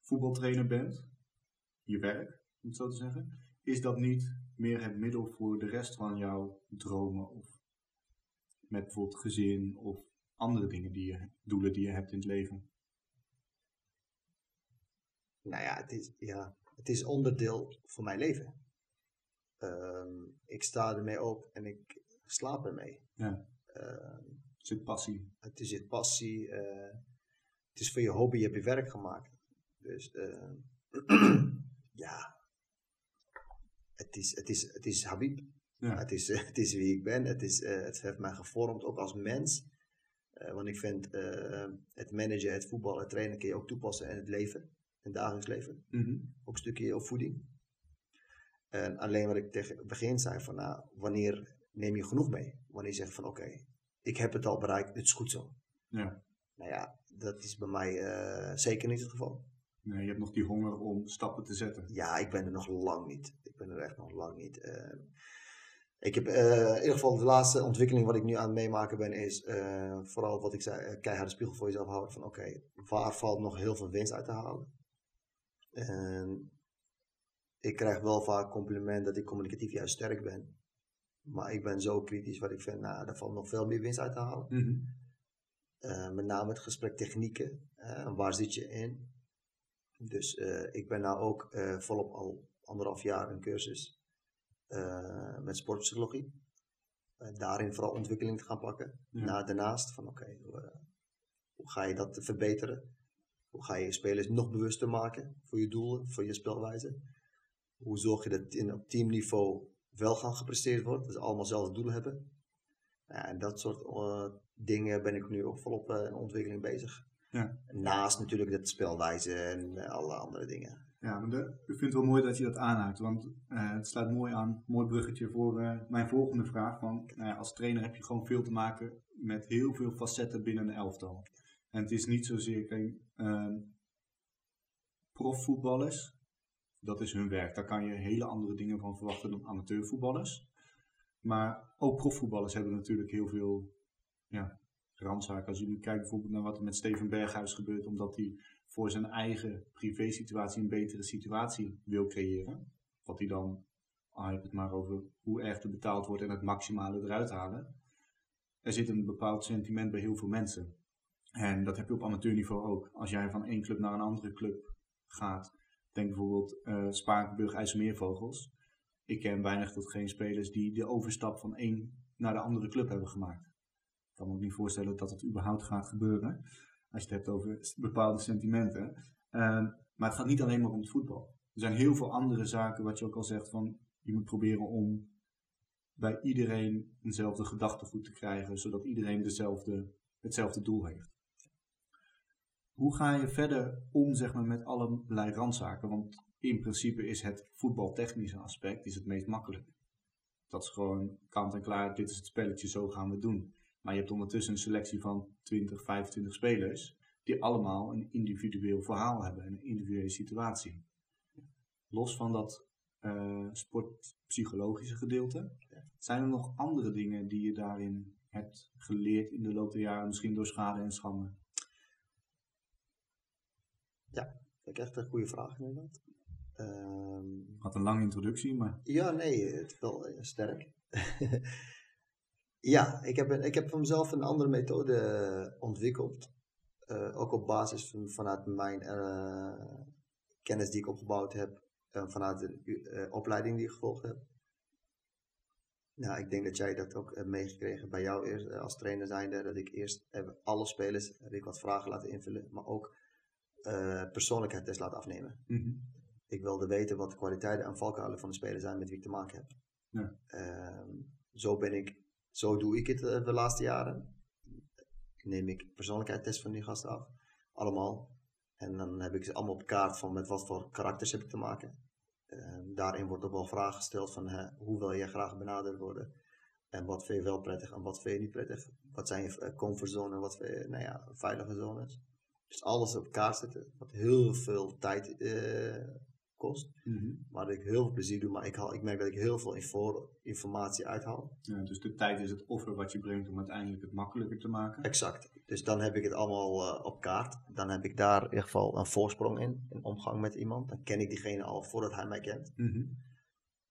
[SPEAKER 2] voetbaltrainer bent, je werk, om het zo te zeggen, is dat niet meer het middel voor de rest van jouw dromen of met bijvoorbeeld gezin of andere dingen die je, doelen die je hebt in het leven?
[SPEAKER 3] Nou ja, het is, ja, het is onderdeel van mijn leven. Ehm, ik sta ermee op en ik slaap ermee.
[SPEAKER 2] Ja.
[SPEAKER 3] Ehm,
[SPEAKER 2] zit passie.
[SPEAKER 3] het is je passie. eh, het is voor je hobby, je hebt je werk gemaakt. Dus ehm, ja, het is, het is, het is Habib.
[SPEAKER 2] Ja.
[SPEAKER 3] Het, is, het is wie ik ben. Het, is, eh, het heeft mij gevormd, ook als mens. Eh, want ik vind eh, het managen, het voetbal, het trainen kun je ook toepassen in het leven. In het dagelijks leven.
[SPEAKER 2] Mhm.
[SPEAKER 3] Ook een stukje opvoeding. En alleen wat ik tegen het begin zei van, nou, wanneer neem je genoeg mee? Wanneer je zegt van, oké, ik heb het al bereikt, het is goed zo.
[SPEAKER 2] Ja.
[SPEAKER 3] Nou ja, dat is bij mij eh, zeker niet het geval.
[SPEAKER 2] Nee, je hebt nog die honger om stappen te zetten.
[SPEAKER 3] Ja, ik ben er nog lang niet. Ik ben er echt nog lang niet. Eh, ik heb eh, in ieder geval de laatste ontwikkeling wat ik nu aan het meemaken ben, is eh, vooral wat ik zei, keihard de spiegel voor jezelf houden van oké, waar valt nog heel veel winst uit te halen? En ik krijg wel vaak compliment dat ik communicatief juist sterk ben. Maar ik ben zo kritisch wat ik vind, nou, daar valt nog veel meer winst uit te halen.
[SPEAKER 2] Mhm.
[SPEAKER 3] Eh, met name het gesprek technieken. eh, waar zit je in? Dus eh, ik ben nou ook eh, volop al anderhalf jaar een cursus met sportpsychologie. Daarin vooral ontwikkeling te gaan pakken. Na, daarnaast van oké, hoe, hoe ga je dat verbeteren? Hoe ga je je spelers nog bewuster maken voor je doelen, voor je spelwijze? Hoe zorg je dat in, op teamniveau wel gaan gepresteerd wordt, dat ze allemaal zelf doelen hebben? Ja, en dat soort eh, dingen ben ik nu ook volop eh, in ontwikkeling bezig.
[SPEAKER 2] Ja.
[SPEAKER 3] Naast natuurlijk de spelwijze en eh, alle andere dingen.
[SPEAKER 2] Ja, maar de, ik vind het wel mooi dat je dat aanhaakt, want het sluit mooi aan, mooi bruggetje voor mijn volgende vraag. Van, nou als trainer heb je gewoon veel te maken met heel veel facetten binnen een elftal. En het is niet zozeer, kijk, ehm, profvoetballers, Dat is hun werk. Daar kan je hele andere dingen van verwachten dan amateurvoetballers. Maar ook profvoetballers hebben natuurlijk heel veel ja, randzaken. Als jullie kijken bijvoorbeeld naar wat er met Steven Berghuis gebeurt, omdat hij voor zijn eigen privésituatie een betere situatie wil creëren. Wat hij dan, al heb het maar over hoe erg er betaald wordt en het maximale eruit halen. Er zit een bepaald sentiment bij heel veel mensen. En dat heb je op amateurniveau ook. Als jij van één club naar een andere club gaat, denk bijvoorbeeld uh, Spakenburg IJsselmeervogels. Ik ken weinig tot geen spelers die de overstap van één naar de andere club hebben gemaakt. Ik kan me ook niet voorstellen dat het überhaupt gaat gebeuren. Als je het hebt over bepaalde sentimenten. Ehm, maar het gaat niet alleen maar om het voetbal. Er zijn heel veel andere zaken, wat je ook al zegt, van je moet proberen om bij iedereen eenzelfde gedachtegoed te krijgen, zodat iedereen dezelfde, hetzelfde doel heeft. Hoe ga je verder om zeg maar, met allerlei randzaken? Want in principe is het voetbaltechnische aspect is het meest makkelijk. Dat is gewoon kant en klaar, dit is het spelletje, zo gaan we het doen. Maar je hebt ondertussen een selectie van 20, 25 spelers die allemaal een individueel verhaal hebben, een individuele situatie. Los van dat uh, sportpsychologische gedeelte, zijn er nog andere dingen die je daarin hebt geleerd in de loop der jaren, misschien door schade en schande?
[SPEAKER 3] Ja, ik echt een goede vraag inderdaad. Um,
[SPEAKER 2] Had een lange introductie, maar...
[SPEAKER 3] Ja, nee, het is wel uh, sterk. Ja, ik heb, ik heb voor mezelf een andere methode eh, ontwikkeld. Uh, ook op basis van, vanuit mijn uh, kennis die ik opgebouwd heb. Uh, vanuit de opleiding die ik gevolgd heb. Nou, ik denk dat jij dat ook hebt meegekregen bij jou eerst, als trainer zijnde. Dat ik eerst heb alle spelers heb ik wat vragen laten invullen. Maar ook persoonlijkheidstest laten afnemen. Mm -hmm. Ik wilde weten wat de kwaliteiten en valkuilen van de spelers zijn met wie ik te maken heb. Ja. Ehm, zo ben ik zo doe ik het eh, de laatste jaren. Neem ik persoonlijkheidstests van die gasten af. Allemaal. En dan heb ik ze allemaal op kaart van met wat voor karakters heb ik te maken. Uh, daarin wordt ook wel vragen gesteld van hè, hoe wil jij graag benaderd worden? En wat vind je wel prettig en wat vind je niet prettig? Wat zijn je eh, comfortzone en wat vind je nou ja, veilige zones? Dus alles op kaart zetten, wat heel veel tijd uh, kost. Mm dat ik heel veel plezier doe, maar ik, haal, ik merk dat ik heel veel info, informatie uithaal.
[SPEAKER 2] Ja, dus de tijd is het offer wat je brengt om uiteindelijk het makkelijker te maken.
[SPEAKER 3] Exact. Dus dan heb ik het allemaal uh, op kaart. Dan heb ik daar in ieder geval een voorsprong in, in omgang met iemand. Dan ken ik diegene al voordat hij mij kent. Mm -hmm.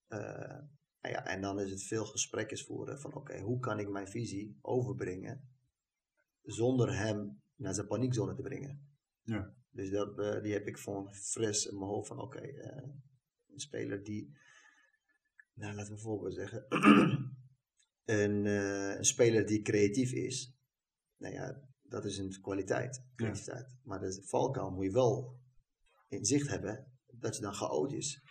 [SPEAKER 3] uh, ja, en dan is het veel gesprekjes voeren van oké, hoe kan ik mijn visie overbrengen zonder hem naar zijn paniekzone te brengen. Ja. Dus dat, uh, die heb ik van fris in mijn hoofd van oké, okay, uh, een speler die, nou laten we bijvoorbeeld zeggen, een, uh, een, speler die creatief is, nou ja, dat is een kwaliteit, creativiteit. Ja. Maar de valkuil moet je wel in zicht hebben dat je dan chaotisch.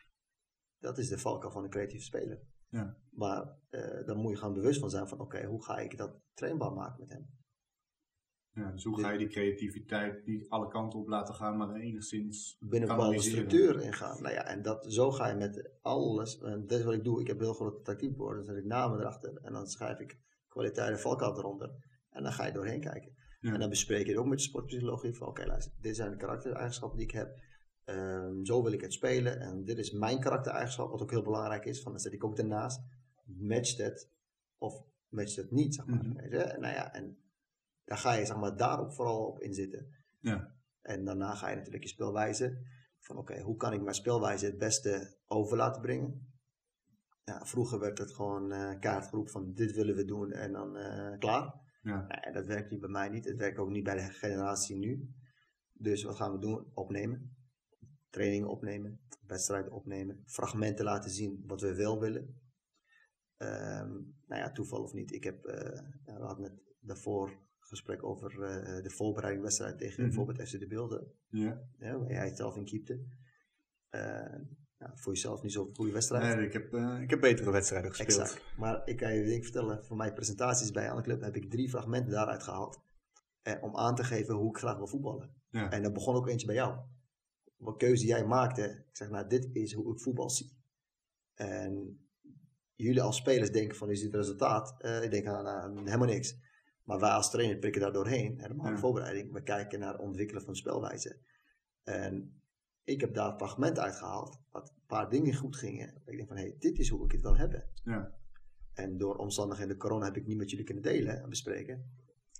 [SPEAKER 3] Dat is de valkuil van een creatieve speler. Ja. Maar dan moet je gewoon bewust van zijn van oké, okay, hoe ga ik dat trainbaar maken met hem?
[SPEAKER 2] Ja, dus hoe ga je die creativiteit die alle kanten op laten gaan, maar enigszins
[SPEAKER 3] binnen een bepaalde structuur ingaan. Nou ja, en dat, zo ga je met alles, en dat is wat ik doe, ik heb heel grote tactiekborden, dan zet ik namen erachter en dan schrijf ik kwaliteit en valkuil eronder. En dan ga je doorheen kijken. Ja. En dan bespreek je het ook met de sportpsychologie van oké luister, dit zijn de karaktereigenschappen die ik heb. Um, zo wil ik het spelen en dit is mijn karaktereigenschap, wat ook heel belangrijk is. Van, dan zet ik ook ernaast, matcht het of matcht het niet, zeg maar. Mm -hmm. Nou ja, en dan ga je zeg maar, daarop vooral op inzitten. Ja. En daarna ga je natuurlijk je spelwijze. Van oké, hoe kan ik mijn spelwijze het beste over laten brengen? Ja, vroeger werd het gewoon uh, kaartgroep van dit willen we doen en dan uh, klaar. Ja. En dat werkt niet bij mij niet. Het werkt ook niet bij de generatie nu. Dus wat gaan we doen? Opnemen. Trainingen opnemen. Wedstrijden opnemen. Fragmenten laten zien wat we wel willen. Um, nou ja, toeval of niet. Ik heb, uh, we hadden het daarvoor gesprek over uh, de voorbereidingwedstrijd tegen mm -hmm. bijvoorbeeld FC de Beelden. Ja. ja. Waar jij zelf in keepte. Uh, nou, voor jezelf niet zo'n goede wedstrijd.
[SPEAKER 2] Nee, ik heb, uh, ik heb betere wedstrijden gespeeld.
[SPEAKER 3] Exact. Maar ik kan je ding vertellen, voor mijn presentaties bij andere club heb ik drie fragmenten daaruit gehaald. Eh, om aan te geven hoe ik graag wil voetballen. Ja. En dan begon ook eentje bij jou. Wat keuze jij maakte. Ik zeg, nou, dit is hoe ik voetbal zie. En jullie als spelers denken van, is dit het resultaat? ik denk aan, aan helemaal niks. Maar wij als trainer prikken daar doorheen, helemaal ja. de voorbereiding. We kijken naar het ontwikkelen van spelwijze. En ik heb daar fragmenten uitgehaald, wat een paar dingen goed gingen. Ik denk van, hé, hey, dit is hoe ik het wil hebben.
[SPEAKER 2] Ja.
[SPEAKER 3] En door omstandigheden corona heb ik niet met jullie kunnen delen en bespreken.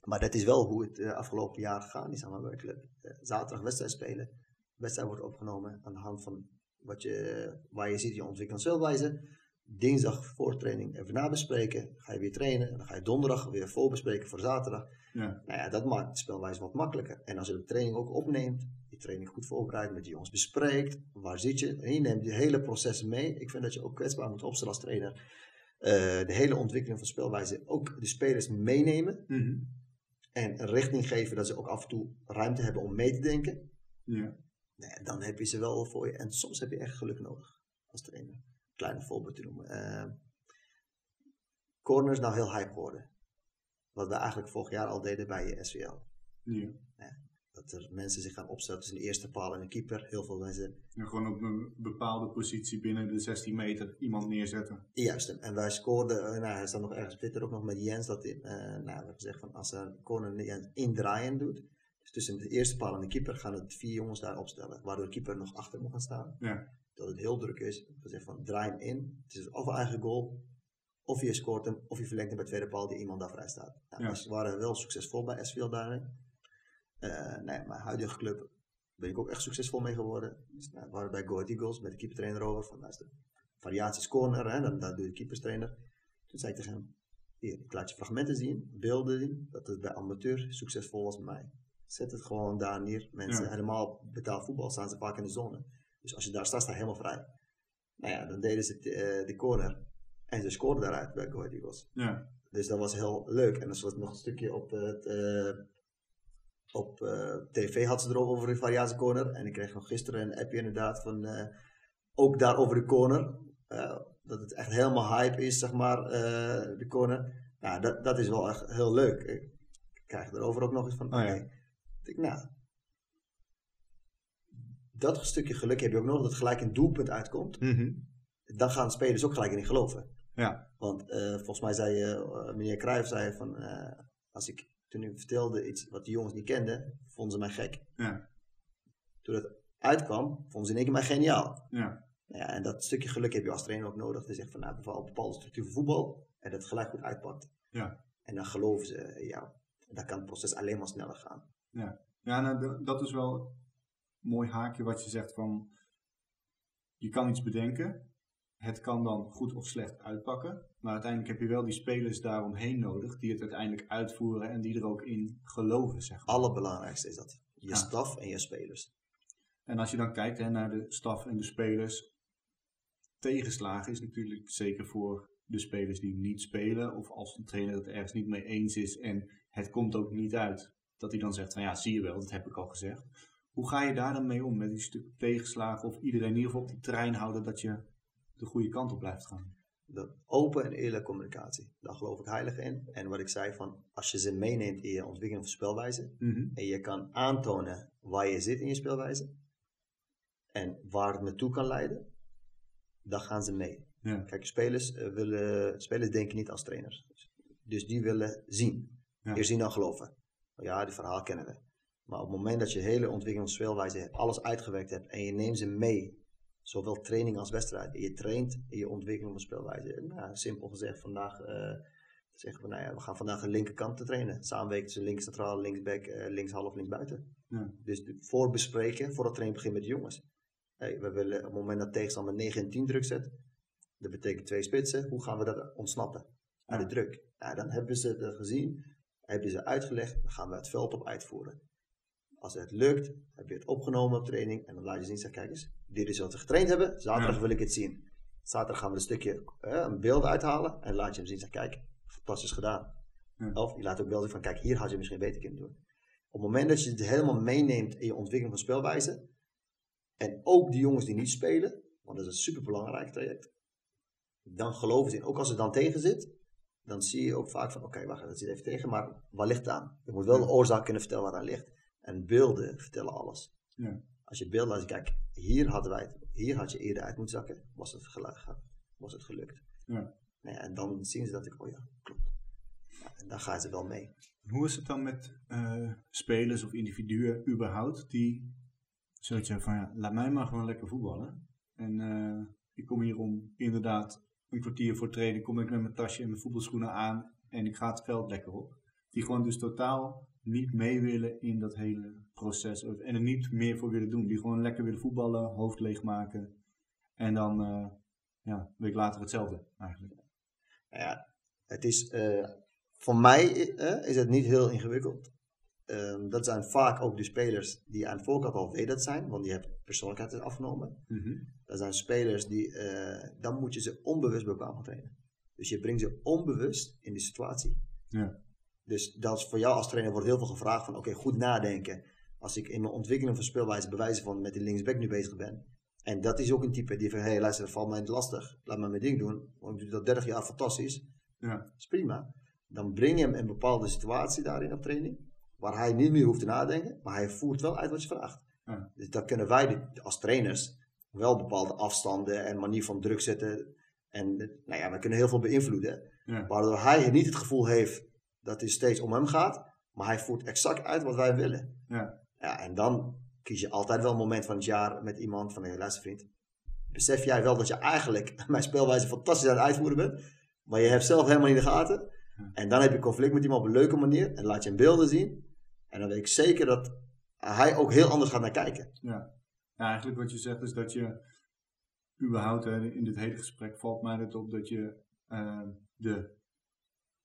[SPEAKER 3] Maar dat is wel hoe het uh, afgelopen jaar gegaan is aan mijn werkclub. Uh, zaterdag wedstrijd spelen. Wedstrijd wordt opgenomen aan de hand van wat je, waar je ziet je ontwikkelde speelwijze. Dinsdag voor training even nabespreken. Ga je weer trainen. En dan ga je donderdag weer voorbespreken voor zaterdag.
[SPEAKER 2] Ja.
[SPEAKER 3] Nou ja, dat maakt de spelwijze wat makkelijker. En als je de training ook opneemt, die training goed voorbereidt, met die jongens bespreekt, waar zit je? En je neemt die hele processen mee. Ik vind dat je ook kwetsbaar moet opstellen als trainer. Uh, de hele ontwikkeling van spelwijze, ook de spelers meenemen.
[SPEAKER 2] Mm -hmm.
[SPEAKER 3] En een richting geven dat ze ook af en toe ruimte hebben om mee te denken.
[SPEAKER 2] Ja.
[SPEAKER 3] Nou, dan heb je ze wel voor je. En soms heb je echt geluk nodig als trainer. Kleine voorbeeld te noemen. Uh, corner is nou heel hype geworden. Wat we eigenlijk vorig jaar al deden bij SVL.
[SPEAKER 2] Ja.
[SPEAKER 3] Ja, dat er mensen zich gaan opstellen tussen de eerste paal en een keeper. Heel veel mensen.
[SPEAKER 2] En gewoon op een bepaalde positie binnen de 16 meter iemand neerzetten.
[SPEAKER 3] Juist. En wij scoorden, uh, nou, hij staat nog ergens op Twitter ook nog met Jens. Dat in, uh, nou, we hebben gezegd van als een corner Jens indraaien doet. Dus tussen de eerste paal en de keeper gaan het vier jongens daar opstellen. Waardoor de keeper nog achter moet gaan staan.
[SPEAKER 2] Ja.
[SPEAKER 3] Dat het heel druk is. We zeggen van draai hem in. Het is of een eigen goal. Of je scoort hem, of je verlengt hem bij tweede paal die iemand daar vrij staat. Nou,
[SPEAKER 2] Ja.
[SPEAKER 3] We waren wel succesvol bij SVL daarin. Eh nee, mijn huidige club ben ik ook echt succesvol mee geworden. Dus, nou, we waren bij Go Eagles met de keepertrainer over. Van, luister, variaties corner, hè, dan, dan doe je keeperstrainer. Toen zei ik tegen hem, hier, ik laat je fragmenten zien, beelden zien, dat het bij amateur succesvol was bij mij. Zet het gewoon daar neer. Mensen,
[SPEAKER 2] Ja.
[SPEAKER 3] helemaal betaald voetbal, staan ze vaak in de zone. Dus als je daar staat, sta je helemaal vrij. Nou ja, dan deden ze eh, de corner. En ze scoorden daaruit bij Go Eagles.
[SPEAKER 2] Ja.
[SPEAKER 3] Dus dat was heel leuk. En dan was nog een stukje op, het, eh, op eh, tv had ze erover over de variatie corner. En ik kreeg nog gisteren een appje inderdaad van ook daar over de corner. Dat het echt helemaal hype is, zeg maar, de corner. Nou, dat, dat is wel echt heel leuk. Ik krijg erover ook nog eens van,
[SPEAKER 2] Oh ja.
[SPEAKER 3] oké. Ik nou, dat stukje geluk heb je ook nodig, dat gelijk een doelpunt uitkomt.
[SPEAKER 2] Mhm.
[SPEAKER 3] Dan gaan spelers ook gelijk in geloven.
[SPEAKER 2] Ja.
[SPEAKER 3] Want eh, volgens mij zei eh, meneer Cruijff zei van, eh, als ik toen ik vertelde iets wat de jongens niet kenden, vonden ze mij gek.
[SPEAKER 2] Ja.
[SPEAKER 3] Toen het uitkwam, vonden ze in één keer mij geniaal.
[SPEAKER 2] Ja.
[SPEAKER 3] Nou Ja, en dat stukje geluk heb je als trainer ook nodig. Te zeggen van, nou, bepaal een bepaalde structuur van voetbal en dat het gelijk goed uitpakt.
[SPEAKER 2] Ja.
[SPEAKER 3] En dan geloven ze. En dan kan het proces alleen maar sneller gaan.
[SPEAKER 2] Ja, nou, d- dat is wel mooi haakje wat je zegt van je kan iets bedenken. Het kan dan goed of slecht uitpakken. Maar uiteindelijk heb je wel die spelers daaromheen nodig die het uiteindelijk uitvoeren en die er ook in geloven, zeg maar.
[SPEAKER 3] Allerbelangrijkste is dat. Je
[SPEAKER 2] Ja.
[SPEAKER 3] staf en je spelers.
[SPEAKER 2] En als je dan kijkt hè, naar de staf en de spelers, tegenslagen is natuurlijk zeker voor de spelers die niet spelen, of als een trainer het ergens niet mee eens is en het komt ook niet uit, dat hij dan zegt van ja, zie je wel, dat heb ik al gezegd. Hoe ga je daar dan mee om met die stuk tegenslagen of iedereen in ieder geval op die trein houden dat je de goede kant op blijft gaan?
[SPEAKER 3] De open en eerlijke communicatie. Daar geloof ik heilig in. En wat ik zei van, als je ze meeneemt in je ontwikkeling van spelwijze, en je kan aantonen waar je zit in je speelwijze en waar het naartoe kan leiden, dan gaan ze mee.
[SPEAKER 2] Ja.
[SPEAKER 3] Kijk, spelers, eh, willen, spelers denken niet als trainers. Dus die willen zien.
[SPEAKER 2] Ja.
[SPEAKER 3] Eerst zien dan geloven. Ja, die verhaal kennen we. Maar op het moment dat je hele ontwikkeling van speelwijze hebt, alles uitgewerkt hebt en je neemt ze mee, zowel training als wedstrijd, en je traint in je ontwikkeling van speelwijze. Nou, simpel gezegd, vandaag eh, zeggen we, nou ja, we gaan vandaag een linkerkant te trainen. Samenwerken tussen links centraal, linksback, eh, links half, links buiten.
[SPEAKER 2] Ja.
[SPEAKER 3] Dus de- voorbespreken, voor het training begint met de jongens. Hey, we willen op het moment dat tegenstander 9 en 10 druk zet, dat betekent twee spitsen, hoe gaan we dat ontsnappen
[SPEAKER 2] Ja.
[SPEAKER 3] de druk? Ja, dan hebben ze het gezien, hebben ze uitgelegd, dan gaan we het veld op uitvoeren. Als het lukt, heb je het opgenomen op training en dan laat je zien, zeg kijk eens, dit is wat we getraind hebben, zaterdag
[SPEAKER 2] Ja.
[SPEAKER 3] wil ik het zien. Zaterdag gaan we een stukje, eh, een beeld uithalen en laat je hem zien, zeg kijk, fantastisch gedaan.
[SPEAKER 2] Ja.
[SPEAKER 3] Of je laat ook beelden van, kijk, hier had je misschien beter kunnen doen. Op het moment dat je het helemaal meeneemt in je ontwikkeling van spelwijze, en ook die jongens die niet spelen, want dat is een superbelangrijk traject, dan geloven ze in. Ook als het dan tegen zit, dan zie je ook vaak van, oké, wacht, dat zit even tegen, maar waar ligt het aan? Je moet wel de oorzaak kunnen vertellen waar het aan ligt. En beelden vertellen alles.
[SPEAKER 2] Ja.
[SPEAKER 3] Als je beeld laat kijk, hier hadden wij het, hier had je eerder uit moeten zakken, was het, was het gelukt.
[SPEAKER 2] Ja.
[SPEAKER 3] Nou ja, en dan zien ze dat ik, oh ja, klopt. Ja, en dan gaan ze wel mee.
[SPEAKER 2] Hoe is het dan met eh, spelers of individuen überhaupt die Zodat je van, ja, laat mij maar gewoon lekker voetballen. En eh, ik kom hier om inderdaad een kwartier voor training, kom ik met mijn tasje en mijn voetbalschoenen aan en ik ga het veld lekker op. Die gewoon dus totaal niet mee willen in dat hele proces en er niet meer voor willen doen. Die gewoon lekker willen voetballen, hoofd leegmaken en dan eh, ja, een week later hetzelfde eigenlijk.
[SPEAKER 3] Nou ja, het is, eh, voor mij eh, is het niet heel ingewikkeld. Ehm, dat zijn vaak ook de spelers die aan voorkant al dat zijn, want die hebben persoonlijkheid afgenomen. Dat zijn spelers die, dan moet je ze onbewust bij elkaar gaan trainen. Dus je brengt ze onbewust in die situatie.
[SPEAKER 2] Ja.
[SPEAKER 3] Dus dat is voor jou als trainer wordt heel veel gevraagd van oké, goed nadenken. Als ik in mijn ontwikkeling van speelwijze bewijzen van met de linksback nu bezig ben. En dat is ook een type die van hé hey, luister, dat valt mij niet lastig. Laat me mijn ding doen. Want ik doe dat 30 jaar fantastisch.
[SPEAKER 2] Ja.
[SPEAKER 3] Dat is prima. Dan breng je hem in een bepaalde situatie daarin op training. Waar hij niet meer hoeft te nadenken. Maar hij voert wel uit wat je vraagt.
[SPEAKER 2] Ja.
[SPEAKER 3] Dus dan kunnen wij als trainers wel bepaalde afstanden en manier van druk zetten. En nou ja, we kunnen heel veel beïnvloeden.
[SPEAKER 2] Ja.
[SPEAKER 3] Waardoor hij niet het gevoel heeft dat het steeds om hem gaat. Maar hij voert exact uit wat wij willen.
[SPEAKER 2] Ja.
[SPEAKER 3] Ja, en dan kies je altijd wel een moment van het jaar met iemand van, hé, luister vriend. Besef jij wel dat je eigenlijk mijn speelwijze fantastisch aan het uitvoeren bent. Maar je hebt zelf helemaal niet in de gaten. En dan heb je conflict met iemand op een leuke manier. En laat je hem beelden zien. En dan weet ik zeker dat hij ook heel anders gaat naar kijken.
[SPEAKER 2] Ja. ja eigenlijk wat je zegt is dat je überhaupt in dit hele gesprek valt mij het op dat je uh, de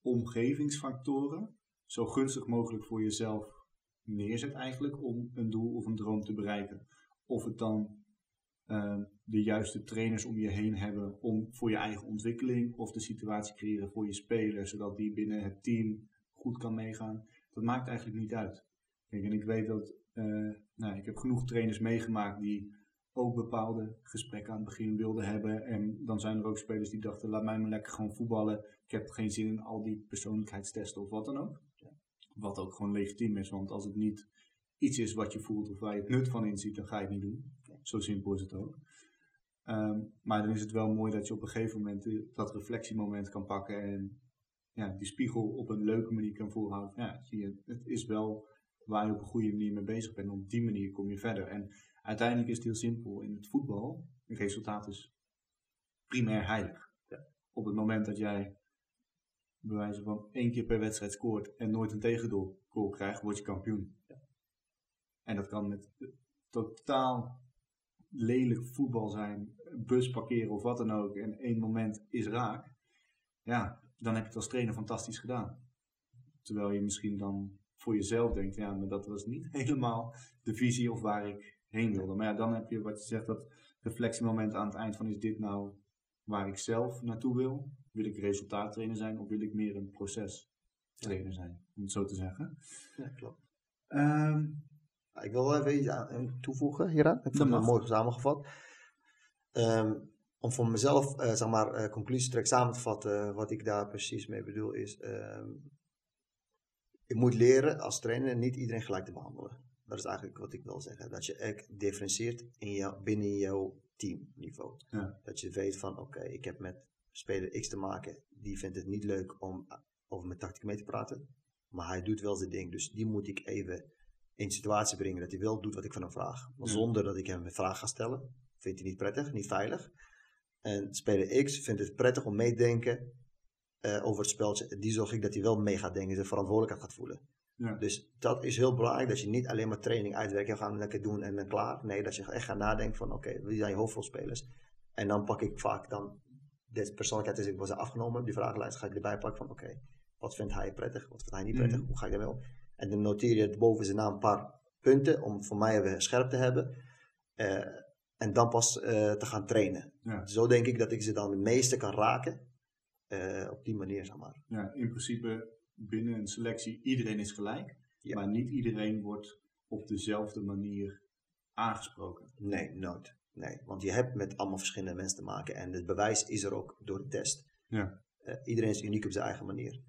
[SPEAKER 2] omgevingsfactoren zo gunstig mogelijk voor jezelf neerzet eigenlijk om een doel of een droom te bereiken. Of het dan uh, de juiste trainers om je heen hebben om voor je eigen ontwikkeling of de situatie creëren voor je speler, zodat die binnen het team goed kan meegaan. Dat maakt eigenlijk niet uit. En ik weet dat, uh, nou, ik heb genoeg trainers meegemaakt die ook bepaalde gesprekken aan het begin wilden hebben. En dan zijn er ook spelers die dachten, laat mij maar lekker gewoon voetballen. Ik heb geen zin in al die persoonlijkheidstesten of wat dan ook. Wat ook gewoon legitiem is, want als het niet iets is wat je voelt of waar je het nut van inziet, dan ga je het niet doen. Zo simpel is het ook. Um, maar dan is het wel mooi dat je op een gegeven moment dat reflectiemoment kan pakken en ja, die spiegel op een leuke manier kan voorhouden. Ja, zie je, het is wel waar je op een goede manier mee bezig bent. Op die manier kom je verder. En uiteindelijk is het heel simpel. In het voetbal, het resultaat is primair heilig. Ja. Op het moment dat jij bij wijze van één keer per wedstrijd scoort en nooit een tegendoel krijgt, word je kampioen. Ja. En dat kan met totaal lelijk voetbal zijn, bus parkeren of wat dan ook, en één moment is raak. Ja, dan heb je het als trainer fantastisch gedaan. Terwijl je misschien dan voor jezelf denkt, ja, maar dat was niet helemaal de visie of waar ik heen wilde. Maar ja, dan heb je wat je zegt, dat reflectiemoment aan het eind van, is dit nou waar ik zelf naartoe wil? Wil ik resultaattrainer zijn of wil ik meer een procestrainer zijn, om het zo te zeggen?
[SPEAKER 3] Ja, klopt.
[SPEAKER 2] Um,
[SPEAKER 3] ik wil wel even iets aan toevoegen hieraan. Ik vond het mooi samengevat. Um, om voor mezelf, uh, zeg maar, uh, conclusie trek samen te vatten, wat ik daar precies mee bedoel, is: um, ik moet leren als trainer niet iedereen gelijk te behandelen. Dat is eigenlijk wat ik wil zeggen. Dat je echt differentieert in jou, binnen jouw teamniveau.
[SPEAKER 2] Ja.
[SPEAKER 3] Dat je weet van, oké, ik heb met speler X te maken. Die vindt het niet leuk om over mijn tactiek mee te praten. Maar hij doet wel zijn ding. Dus die moet ik even in een situatie brengen dat hij wel doet wat ik van hem vraag. Maar zonder dat ik hem een vraag ga stellen. Vindt hij niet prettig, niet veilig. En speler X vindt het prettig om mee te denken uh, over het speltje. Die zorg ik dat hij wel mee gaat denken, de verantwoordelijkheid gaat voelen.
[SPEAKER 2] Ja.
[SPEAKER 3] Dus dat is heel belangrijk, dat je niet alleen maar training uitwerkt en gaan lekker doen en dan klaar. Nee, dat je echt gaat nadenken van oké, wie zijn je hoofdrolspelers? En dan pak ik vaak dan, deze persoonlijkheid is ik was afgenomen, die vragenlijst ga ik erbij pakken van oké, wat vindt hij prettig, wat vindt hij niet prettig,
[SPEAKER 2] Mhm.
[SPEAKER 3] hoe ga ik daarmee om? En dan noteer je boven zijn naam een paar punten om voor mij even scherp te hebben. Eh, en dan pas eh, te gaan trainen.
[SPEAKER 2] Ja.
[SPEAKER 3] Zo denk ik dat ik ze dan het meeste kan raken. eh, op die manier, zeg maar.
[SPEAKER 2] ja, in principe binnen een selectie, iedereen is gelijk.
[SPEAKER 3] Ja.
[SPEAKER 2] Maar niet iedereen wordt op dezelfde manier aangesproken.
[SPEAKER 3] Nee, nooit. Nee, want je hebt met allemaal verschillende mensen te maken. En het bewijs is er ook door de test.
[SPEAKER 2] Ja.
[SPEAKER 3] Eh, iedereen is uniek op zijn eigen manier.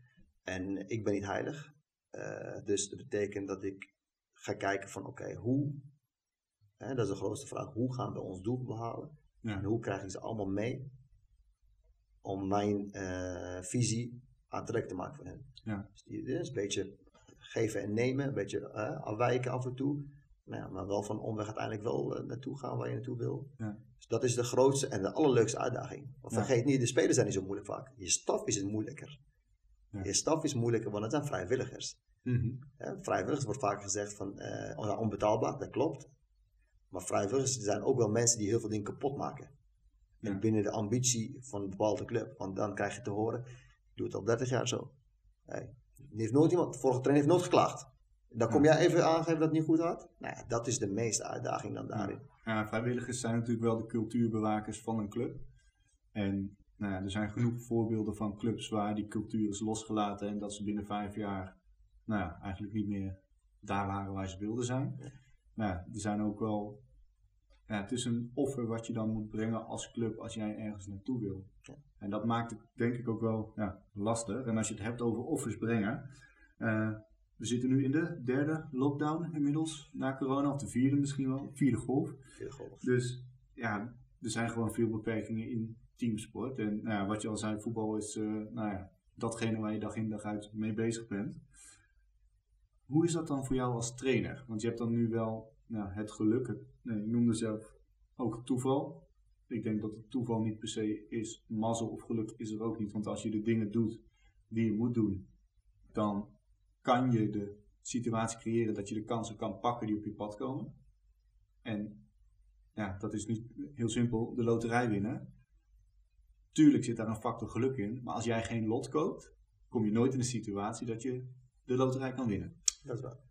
[SPEAKER 3] En ik ben niet heilig. Eh, dus dat betekent dat ik ga kijken van oké, hoe, hè, dat is de grootste vraag, hoe gaan we ons doel behalen?
[SPEAKER 2] Ja.
[SPEAKER 3] En hoe krijg ik ze allemaal mee om mijn eh, visie aantrekkelijk te maken voor hen?
[SPEAKER 2] Ja.
[SPEAKER 3] Dus die is een beetje geven en nemen, een beetje eh, afwijken af en toe. Nou ja, maar wel van omweg uiteindelijk wel eh, naartoe gaan waar je naartoe wil.
[SPEAKER 2] Ja.
[SPEAKER 3] Dus dat is de grootste en de allerleukste uitdaging. Want vergeet niet, de spelers zijn niet zo moeilijk vaak. Je staf is het moeilijker.
[SPEAKER 2] Ja.
[SPEAKER 3] Je staf is moeilijker, want het zijn vrijwilligers. Hè, vrijwilligers wordt vaak gezegd van eh, oh onbetaalbaar, dat klopt. Maar vrijwilligers zijn ook wel mensen die heel veel dingen kapot maken. En binnen de ambitie van een bepaalde club. Want dan krijg je te horen, doe het al 30 jaar zo. Hey, er heeft nooit iemand, de vorige trainer heeft nooit geklaagd. Dan kom jij even aangeven dat het niet goed gaat. Nou ja, dat is de meeste uitdaging dan daarin.
[SPEAKER 2] Ja, vrijwilligers zijn natuurlijk wel de cultuurbewakers van een club. En nou ja, er zijn genoeg voorbeelden van clubs waar die cultuur is losgelaten en dat ze binnen vijf jaar nou ja, eigenlijk niet meer daar waren waar ze wilden zijn. Nou, er zijn ook wel. Ja, het is een offer wat je dan moet brengen als club als jij ergens naartoe wil.
[SPEAKER 3] Ja.
[SPEAKER 2] En dat maakt het denk ik ook wel ja, lastig. En als je het hebt over offers brengen. eh, we zitten nu in de derde lockdown inmiddels na corona, of de vierde misschien wel, vierde golf.
[SPEAKER 3] Veel golf.
[SPEAKER 2] Dus ja, er zijn gewoon veel beperkingen in teamsport. En nou ja, wat je al zei, voetbal is eh, nou ja, datgene waar je dag in dag uit mee bezig bent. Hoe is dat dan voor jou als trainer? Want je hebt dan nu wel nou, het geluk, nee, je noemde zelf ook toeval. Ik denk dat het toeval niet per se is, mazzel of geluk is er ook niet. Want als je de dingen doet die je moet doen, dan kan je de situatie creëren dat je de kansen kan pakken die op je pad komen. En ja, dat is niet heel simpel, de loterij winnen. Tuurlijk zit daar een factor geluk in, maar als jij geen lot koopt, kom je nooit in de situatie dat je de loterij kan winnen.
[SPEAKER 3] Dat is waar.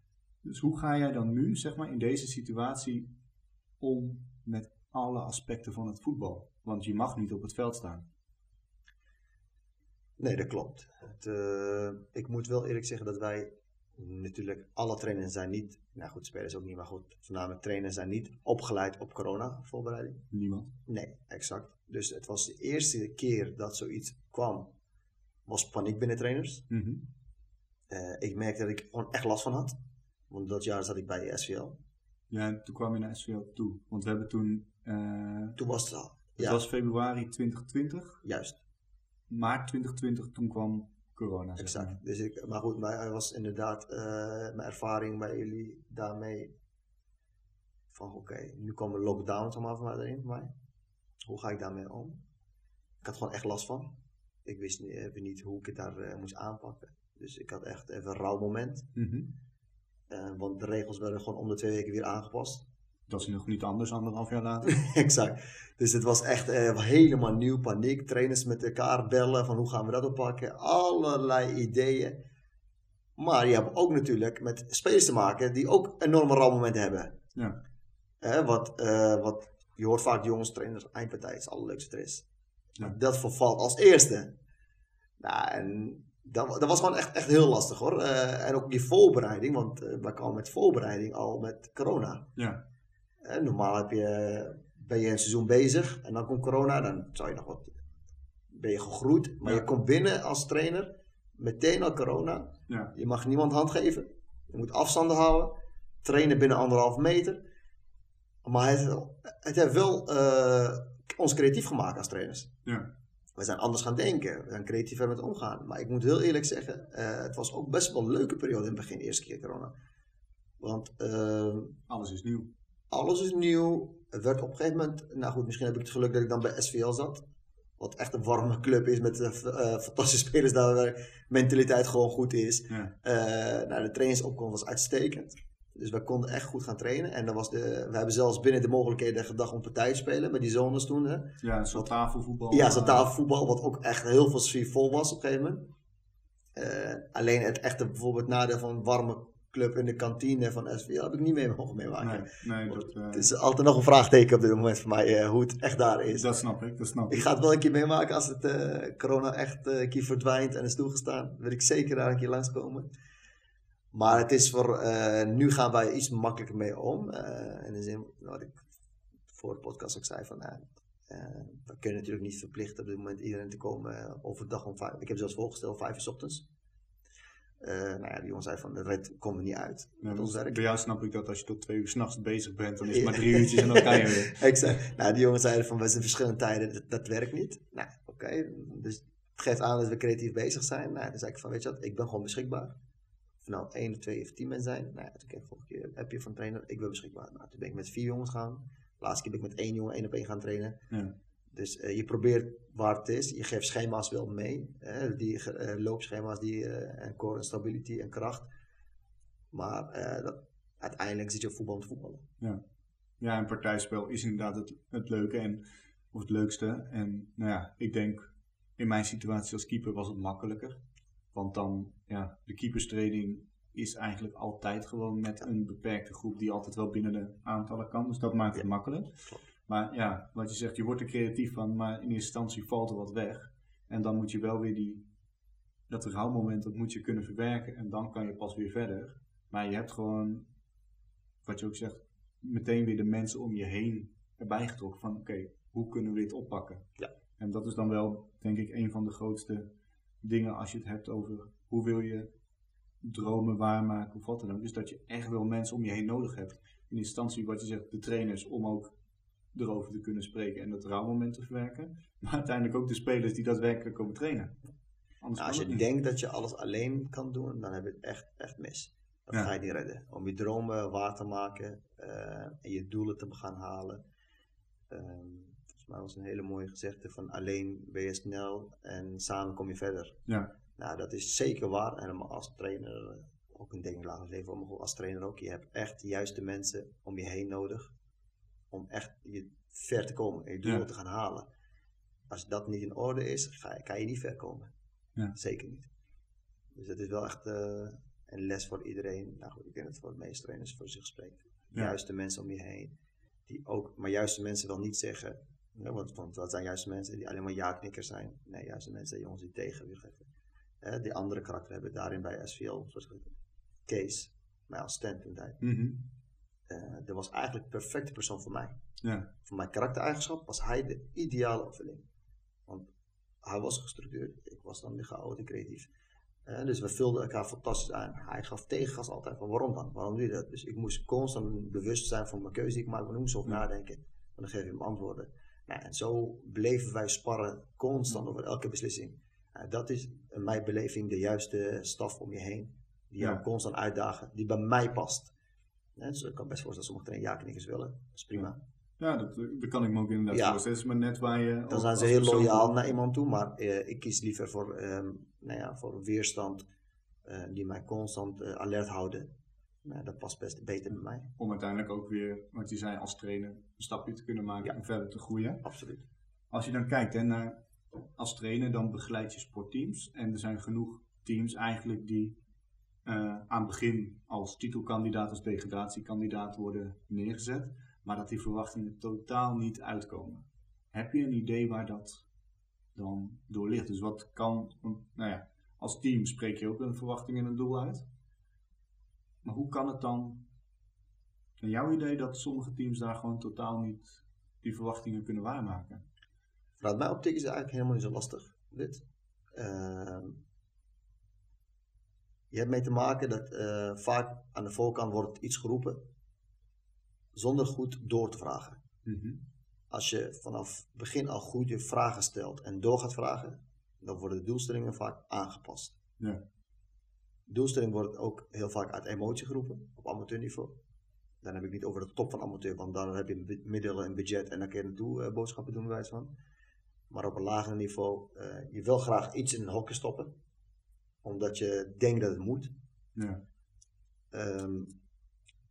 [SPEAKER 2] Dus hoe ga jij dan nu, zeg maar, in deze situatie om met alle aspecten van het voetbal? Want je mag niet op het veld staan.
[SPEAKER 3] Nee, dat klopt. Het, eh, ik moet wel eerlijk zeggen dat wij natuurlijk, alle trainers zijn niet, nou goed, spelers ook niet, maar goed, voornamelijk trainers zijn niet opgeleid op corona voorbereiding.
[SPEAKER 2] Niemand.
[SPEAKER 3] Nee, exact. Dus het was de eerste keer dat zoiets kwam, was paniek binnen trainers.
[SPEAKER 2] Mhm.
[SPEAKER 3] Eh, ik merkte dat ik gewoon echt last van had. Want dat jaar zat ik bij SVL.
[SPEAKER 2] Ja, en toen kwam je naar SVL toe. Want we hebben toen, eh,
[SPEAKER 3] Toen was het al.
[SPEAKER 2] het
[SPEAKER 3] Ja,
[SPEAKER 2] was februari 2020,
[SPEAKER 3] juist.
[SPEAKER 2] maart 2020, toen kwam corona. zeg
[SPEAKER 3] Exact.
[SPEAKER 2] maar.
[SPEAKER 3] Dus ik, maar goed, maar hij was inderdaad eh, mijn ervaring bij jullie daarmee. Van oké, nu komen lockdowns allemaal van mij erin. Voor mij. Hoe ga ik daarmee om? Ik had gewoon echt last van. Ik wist niet, even niet hoe ik het daar eh, moest aanpakken. Dus ik had echt even een rauw moment.
[SPEAKER 2] Mhm.
[SPEAKER 3] Eh, want de regels werden gewoon om de twee weken weer aangepast.
[SPEAKER 2] Dat is nog niet anders, anderhalf jaar later.
[SPEAKER 3] exact. Dus het was echt eh, helemaal nieuw, paniek. Trainers met elkaar bellen van hoe gaan we dat oppakken. Allerlei ideeën. Maar je hebt ook natuurlijk met spelers te maken die ook enorme rouwmomenten hebben.
[SPEAKER 2] Ja.
[SPEAKER 3] Wat, eh, wat, je hoort vaak jongens, trainers, eindpartij is het allerleukste er is.
[SPEAKER 2] Ja.
[SPEAKER 3] Dat vervalt als eerste. Nou, en dat, dat was gewoon echt, echt heel lastig hoor. Eh, en ook die voorbereiding, want eh wij kwamen met voorbereiding al met corona.
[SPEAKER 2] Ja.
[SPEAKER 3] Eh, normaal heb je, ben je een seizoen bezig en dan komt corona, dan zou je nog wat, ben je gegroeid. Maar
[SPEAKER 2] Ja.
[SPEAKER 3] je komt binnen als trainer, meteen al corona.
[SPEAKER 2] Ja.
[SPEAKER 3] Je mag niemand hand geven. Je moet afstanden houden. Trainen binnen anderhalf meter. Maar het, het heeft wel ons creatief gemaakt als trainers.
[SPEAKER 2] Ja.
[SPEAKER 3] We zijn anders gaan denken. We zijn creatiever met omgaan. Maar ik moet heel eerlijk zeggen, eh, het was ook best wel een leuke periode in het begin, eerste keer corona. Want eh,
[SPEAKER 2] Alles is nieuw.
[SPEAKER 3] alles is nieuw. Het werd op een gegeven moment, nou goed, misschien heb ik het geluk dat ik dan bij SVL zat. Wat echt een warme club is met eh, fantastische spelers daar waar mentaliteit gewoon goed is.
[SPEAKER 2] Ja.
[SPEAKER 3] Nou, de trainingsopkomst was uitstekend. Dus we konden echt goed gaan trainen. En dan was de, we hebben zelfs binnen de mogelijkheden gedacht om partij te spelen met die zones toen. Hè.
[SPEAKER 2] Ja, soort tafelvoetbal.
[SPEAKER 3] Ja, zo'n tafelvoetbal, wat ook echt heel veel sfeervol was op een gegeven moment. Eh, alleen het echte bijvoorbeeld nadeel van een warme club in de kantine van SVL heb ik niet mee mogen meemaken.
[SPEAKER 2] Nee, nee dat, eh,
[SPEAKER 3] Het is altijd nog een vraagteken op dit moment voor mij eh, hoe het echt daar is.
[SPEAKER 2] dat snap ik. Dat snap
[SPEAKER 3] Ik
[SPEAKER 2] ik.
[SPEAKER 3] ga het wel een keer meemaken als het corona echt een keer verdwijnt en is toegestaan. Wil ik zeker daar een keer langskomen. Maar het is voor, eh, nu gaan wij iets makkelijker mee om. Eh in de zin, wat ik voor de podcast ook zei, van eh, we kunnen natuurlijk niet verplichten op dit moment iedereen te komen overdag om vijf. Ik heb zelfs voorgesteld vijf uur 's ochtends. Nou ja, die jongen zei van, dat komt er niet uit. Met ons
[SPEAKER 2] dus
[SPEAKER 3] werk.
[SPEAKER 2] bij jou snap ik dat als je tot twee uur s'nachts bezig bent, dan is het maar drie uurtjes en dan kan je weer.
[SPEAKER 3] Exact. Nou, die jongens zeiden van, we zijn verschillende tijden, dat, dat werkt niet. Nou, oké. Dus het geeft aan dat we creatief bezig zijn. Nou, dan zei ik van, weet je wat, ik ben gewoon beschikbaar. Nou één of twee of tien mensen zijn. Nou ja, toen kreeg ik vorige keer heb je van trainer, ik ben beschikbaar. Nou, toen ben ik met vier jongens gaan. Laatste keer ben ik met één jongen één op één gaan trainen.
[SPEAKER 2] Ja.
[SPEAKER 3] Dus eh, je probeert waar het is. Je geeft schema's wel mee. Hè, die eh, loopschema's die, eh, en core en stability en kracht. Maar dat, uiteindelijk zit je op voetbal te voetballen.
[SPEAKER 2] Ja, een partijspel is inderdaad het, het leuke en, of het leukste. En nou ja, ik denk in mijn situatie als keeper was het makkelijker. Want dan, ja, de keeperstraining is eigenlijk altijd gewoon met een beperkte groep die altijd wel binnen de aantallen kan. Dus dat maakt het
[SPEAKER 3] Ja.
[SPEAKER 2] makkelijk. Maar ja, wat je zegt, je wordt er creatief van, maar in eerste instantie valt er wat weg. En dan moet je wel weer die, dat rouwmoment, dat moet je kunnen verwerken. En dan kan je pas weer verder. Maar je hebt gewoon, wat je ook zegt, meteen weer de mensen om je heen erbij getrokken van oké, hoe kunnen we dit oppakken?
[SPEAKER 3] Ja.
[SPEAKER 2] En dat is dan wel, denk ik, een van de grootste dingen als je het hebt over hoe wil je dromen waarmaken of wat dan ook. Dus dat je echt wel mensen om je heen nodig hebt. In instantie, wat je zegt, de trainers om ook erover te kunnen spreken en dat rouwmoment te verwerken. Maar uiteindelijk ook de spelers die daadwerkelijk komen trainen.
[SPEAKER 3] Nou, als je denkt dat je alles alleen kan doen, dan heb je het echt, echt mis. Dat
[SPEAKER 2] Ja.
[SPEAKER 3] ga je niet redden. Om je dromen waar te maken eh, en je doelen te gaan halen. Ehm, mij was een hele mooie gezegde van alleen ben je snel en samen kom je verder.
[SPEAKER 2] Ja.
[SPEAKER 3] Nou, dat is zeker waar. En als trainer, eh, ook in denk ik later leven, maar als trainer ook. Je hebt echt de juiste mensen om je heen nodig. Om echt je ver te komen en je doelen
[SPEAKER 2] Ja.
[SPEAKER 3] te gaan halen. Als dat niet in orde is, ga, je- kan je niet ver komen.
[SPEAKER 2] Ja.
[SPEAKER 3] Zeker niet. Dus het is wel echt eh, een les voor iedereen. Nou goed, ik denk dat het voor de meeste trainers voor zich spreekt.
[SPEAKER 2] Ja.
[SPEAKER 3] Juiste mensen om je heen. Die ook, maar juiste mensen wil niet zeggen, ja, want, want dat zijn juiste mensen die alleen maar ja-knikkers zijn. Nee, juiste mensen zijn jongens die tegenwicht geven. Hè, die andere karakter hebben daarin bij SVL. Zoals Kees, mij als stand toen tijd. Eh, dat was eigenlijk de perfecte persoon voor mij.
[SPEAKER 2] Ja.
[SPEAKER 3] Voor mijn karaktereigenschap was hij de ideale opvulling. Want hij was gestructureerd, ik was dan weer chaotisch creatief. Eh, dus we vulden elkaar fantastisch aan. Hij gaf tegengas altijd van waarom dan? Waarom doe je dat? Dus ik moest constant bewust zijn van mijn keuze die ik maak. Maar ik moest over nadenken. En dan geef je hem antwoorden. Nou, en zo bleven wij sparren constant over elke beslissing. Eh, dat is in mijn beleving de juiste staf om je heen. Die jou
[SPEAKER 2] Ja.
[SPEAKER 3] constant uitdagen. Die bij mij past. Dus ik kan best voorstellen dat sommige trainers ja-knikkers willen. Dat is prima.
[SPEAKER 2] Ja, dat, dat kan ik me ook inderdaad
[SPEAKER 3] Ja.
[SPEAKER 2] voorstellen. Maar net waar je...
[SPEAKER 3] Dan zijn ze heel loyaal naar iemand toe, maar eh, ik kies liever voor, ehm, nou ja, voor weerstand eh, die mij constant eh, alert houden. Nou, dat past best beter bij mij.
[SPEAKER 2] Om uiteindelijk ook weer, wat je zei, als trainer een stapje te kunnen maken
[SPEAKER 3] Ja.
[SPEAKER 2] en verder te groeien.
[SPEAKER 3] Absoluut.
[SPEAKER 2] Als je dan kijkt hè, naar, als trainer, dan begeleid je sportteams. En er zijn genoeg teams eigenlijk die eh, aan het begin als titelkandidaat, als degradatiekandidaat worden neergezet. Maar dat die verwachtingen totaal niet uitkomen. Heb je een idee waar dat dan door ligt? Dus wat kan, nou ja, als team spreek je ook een verwachting en een doel uit. Maar hoe kan het dan, in jouw idee, dat sommige teams daar gewoon totaal niet die verwachtingen kunnen waarmaken?
[SPEAKER 3] Vanuit mijn optiek is het eigenlijk helemaal niet zo lastig. Dit. Ehm, je hebt mee te maken dat eh, vaak aan de voorkant wordt iets geroepen zonder goed door te vragen. Als je vanaf begin al goede vragen stelt en door gaat vragen, dan worden de doelstellingen vaak aangepast.
[SPEAKER 2] Ja.
[SPEAKER 3] Doelstelling wordt ook heel vaak uit emotie geroepen, op amateurniveau. Dan heb ik niet over de top van amateur, want dan heb je middelen en budget en dan kun je naartoe eh, boodschappen doen, wijze van. Maar op een lager niveau, eh, je wil graag iets in een hokje stoppen, omdat je denkt dat het moet.
[SPEAKER 2] Ja.
[SPEAKER 3] Ehm,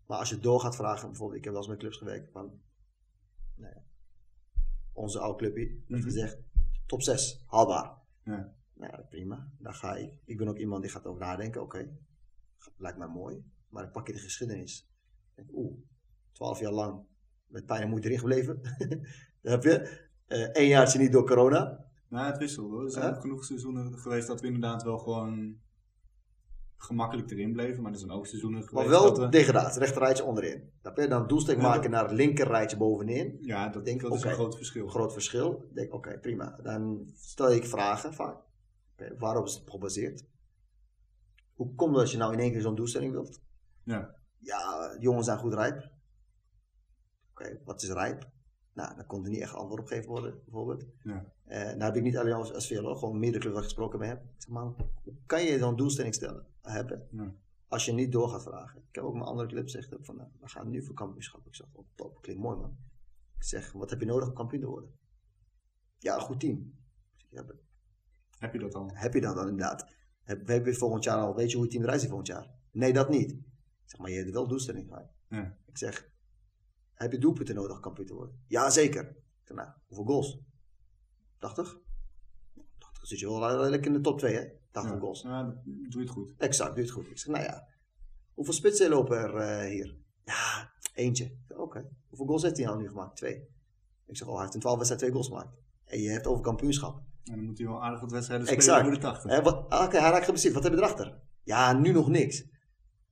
[SPEAKER 3] maar als je door gaat vragen, bijvoorbeeld, ik heb wel eens met clubs gewerkt van, nou ja, onze oude clubje heeft
[SPEAKER 2] Mhm.
[SPEAKER 3] gezegd, top 6, haalbaar.
[SPEAKER 2] Ja.
[SPEAKER 3] Nou ja, prima, dan ga ik. Ik ben ook iemand die gaat over nadenken, oké, lijkt mij mooi, maar dan pak je de geschiedenis. Oeh, 12 jaar lang met pijn en moeite erin gebleven. dan heb je eh één jaartje niet door corona.
[SPEAKER 2] Nou, het wisselt hoor. Er zijn ook genoeg seizoenen geweest dat we inderdaad wel gewoon gemakkelijk erin bleven. Maar er zijn ook seizoenen
[SPEAKER 3] Maar
[SPEAKER 2] geweest
[SPEAKER 3] wel
[SPEAKER 2] dat we...
[SPEAKER 3] degradatie, rechter rijtje onderin. Dan kun je dan
[SPEAKER 2] Ja,
[SPEAKER 3] maken naar het linker rijtje bovenin.
[SPEAKER 2] Ja, dat,
[SPEAKER 3] denk,
[SPEAKER 2] dat is
[SPEAKER 3] oké.
[SPEAKER 2] een groot verschil.
[SPEAKER 3] Groot verschil. Ik denk, oké, prima. Dan stel ik vragen vaak. Waarop is het gebaseerd? Hoe komt het dat je nou in één keer zo'n doelstelling wilt?
[SPEAKER 2] Ja.
[SPEAKER 3] Ja, de jongens zijn goed rijp. Oké, wat is rijp? Nou, dan kon er niet echt antwoord op gegeven worden, bijvoorbeeld.
[SPEAKER 2] Ja.
[SPEAKER 3] Eh nou heb ik niet alleen als, als veel, hoor, gewoon meerdere clubs waar ik gesproken mee heb. Zeg, maar hoe kan je zo'n doelstelling stellen, hebben?
[SPEAKER 2] Ja.
[SPEAKER 3] Als je niet door gaat vragen. Ik heb ook mijn andere club gezegd van, nou, we gaan nu voor kampioenschap. Ik zeg, oh, top, klinkt mooi man. Ik zeg, wat heb je nodig om kampioen te worden? Ja, een goed team. Ik zeg, ja,
[SPEAKER 2] Heb je dat al?
[SPEAKER 3] heb je dat dan inderdaad? Heb, heb je volgend jaar al, weet je hoe het team eruit ziet volgend jaar? Nee, dat niet. Zeg, maar je hebt wel doelstelling.
[SPEAKER 2] Ja.
[SPEAKER 3] Ik zeg, heb je doelpunten nodig om kampioen te worden? Ja, zeker. Ik zeg, nou, hoeveel goals? 80? 80 zit je wel redelijk in de top 2, hè? 80
[SPEAKER 2] Ja.
[SPEAKER 3] goals.
[SPEAKER 2] Ja, dat doe je het goed.
[SPEAKER 3] Exact, doe je het goed. Ik zeg, nou ja, hoeveel spitsen lopen er eh, hier? Ja, eentje. Oké, hoeveel goals heeft hij nou nu gemaakt? Twee. Ik zeg, oh, hij heeft in 12 wedstrijden twee goals gemaakt. En je hebt over kampioenschap.
[SPEAKER 2] En dan moet hij wel aardig wat wedstrijden
[SPEAKER 3] Exact.
[SPEAKER 2] spelen voor de 80.
[SPEAKER 3] Hè, wat- ah, Oké, hij raakt geblesseerd. Wat heb je erachter? Ja, nu nog niks.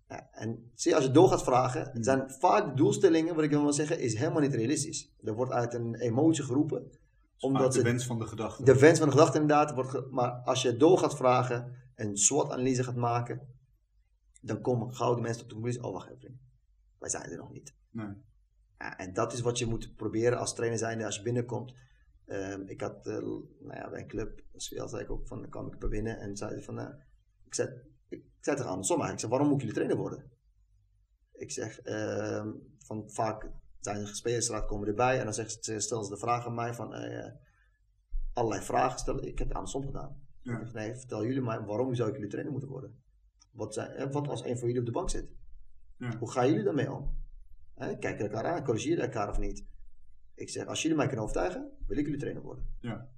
[SPEAKER 3] Ja, en zie je, als je door gaat vragen,
[SPEAKER 2] Hmm.
[SPEAKER 3] zijn vaak doelstellingen, wat ik wil zeggen, is helemaal niet realistisch. Er wordt uit een emotie geroepen. Omdat
[SPEAKER 2] de wens van de gedachte.
[SPEAKER 3] de wens van de gedachte inderdaad wordt. maar als je door gaat vragen en SWOT-analyse gaat maken, dan komen gauw de mensen op de conclusie: oh, wacht even. Wij zijn er nog niet.
[SPEAKER 2] Nee.
[SPEAKER 3] Ja, en dat is wat je moet proberen als trainer zijnde als je binnenkomt. Ehm, ik had eh, nou ja, bij een club, als je zei ik ook van, dan kwam ik er binnen en zei van, eh, ik zei, ik zei tegen andersom eigenlijk, ik zei, waarom moet jullie trainer worden? Ik zeg, ehm, van vaak zijn er spelersraad komen erbij en dan zeggen ze, stellen ze de vraag aan mij van, eh, allerlei vragen stellen. Ik heb het andersom gedaan.
[SPEAKER 2] Ja.
[SPEAKER 3] Ik zeg, nee, vertel jullie mij, waarom zou ik jullie trainer moeten worden? Wat, zijn, wat als een van jullie op de bank zit?
[SPEAKER 2] Ja.
[SPEAKER 3] Hoe gaan jullie daarmee om? Hè, kijken elkaar aan, corrigeren elkaar of niet? Ik zeg, als jullie mij kunnen overtuigen, wil ik jullie trainer worden.
[SPEAKER 2] Ja.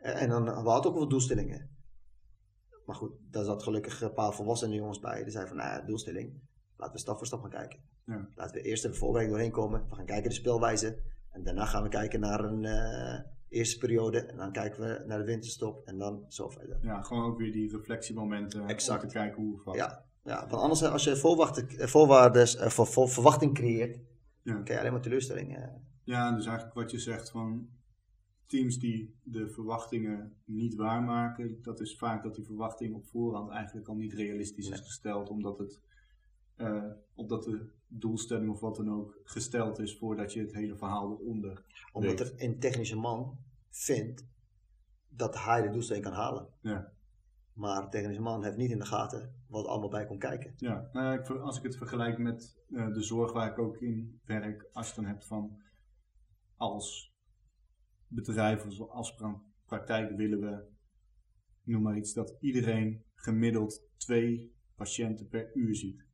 [SPEAKER 3] En, dan, we hadden ook wel doelstellingen. Maar goed, daar zat gelukkig een paar volwassene jongens bij. Die zeiden van, nou ja, doelstelling, laten we stap voor stap gaan kijken.
[SPEAKER 2] Ja.
[SPEAKER 3] Laten we eerst de voorbereiding doorheen komen. We gaan kijken de speelwijze. En daarna gaan we kijken naar een eh, eerste periode. En dan kijken we naar de winterstop. En dan zo verder.
[SPEAKER 2] Ja, gewoon ook weer die reflectiemomenten.
[SPEAKER 3] Exact.
[SPEAKER 2] Om te kijken hoe het.
[SPEAKER 3] Ja, ja, want anders eh, als je eh, voorwaardes, eh, voor, voor verwachting creëert,
[SPEAKER 2] Ja.
[SPEAKER 3] dan krijg je alleen maar teleurstelling.
[SPEAKER 2] Ja, dus eigenlijk wat je zegt van teams die de verwachtingen niet waarmaken, dat is vaak dat die verwachting op voorhand eigenlijk al niet realistisch is gesteld, omdat het eh, omdat de doelstelling of wat dan ook gesteld is voordat je het hele verhaal eronder
[SPEAKER 3] Omdat
[SPEAKER 2] weet.
[SPEAKER 3] er een technische man vindt dat hij de doelstelling kan halen.
[SPEAKER 2] Ja.
[SPEAKER 3] Maar de technische man heeft niet in de gaten wat allemaal bij komt kijken.
[SPEAKER 2] Ja, nou ja, als ik het vergelijk met eh, de zorg waar ik ook in werk, als je dan hebt van als bedrijf, als afspraakpraktijk willen we, noem maar iets, dat iedereen gemiddeld twee patiënten per uur ziet.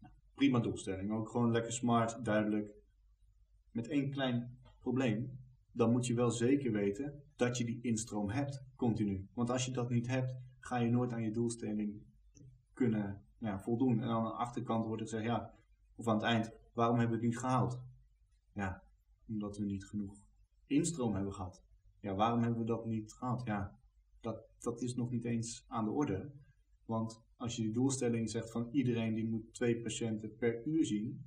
[SPEAKER 2] Nou, prima doelstelling, ook gewoon lekker smart, duidelijk. Met één klein probleem, dan moet je wel zeker weten dat je die instroom hebt, continu. Want als je dat niet hebt, ga je nooit aan je doelstelling kunnen ja, voldoen. En aan de achterkant wordt het gezegd, ja, of aan het eind, waarom hebben we het niet gehaald? Ja, omdat we niet genoeg instroom hebben gehad. Ja, waarom hebben we dat niet gehad? Ja, dat, dat is nog niet eens aan de orde. Want als je die doelstelling zegt van iedereen die moet twee patiënten per uur zien,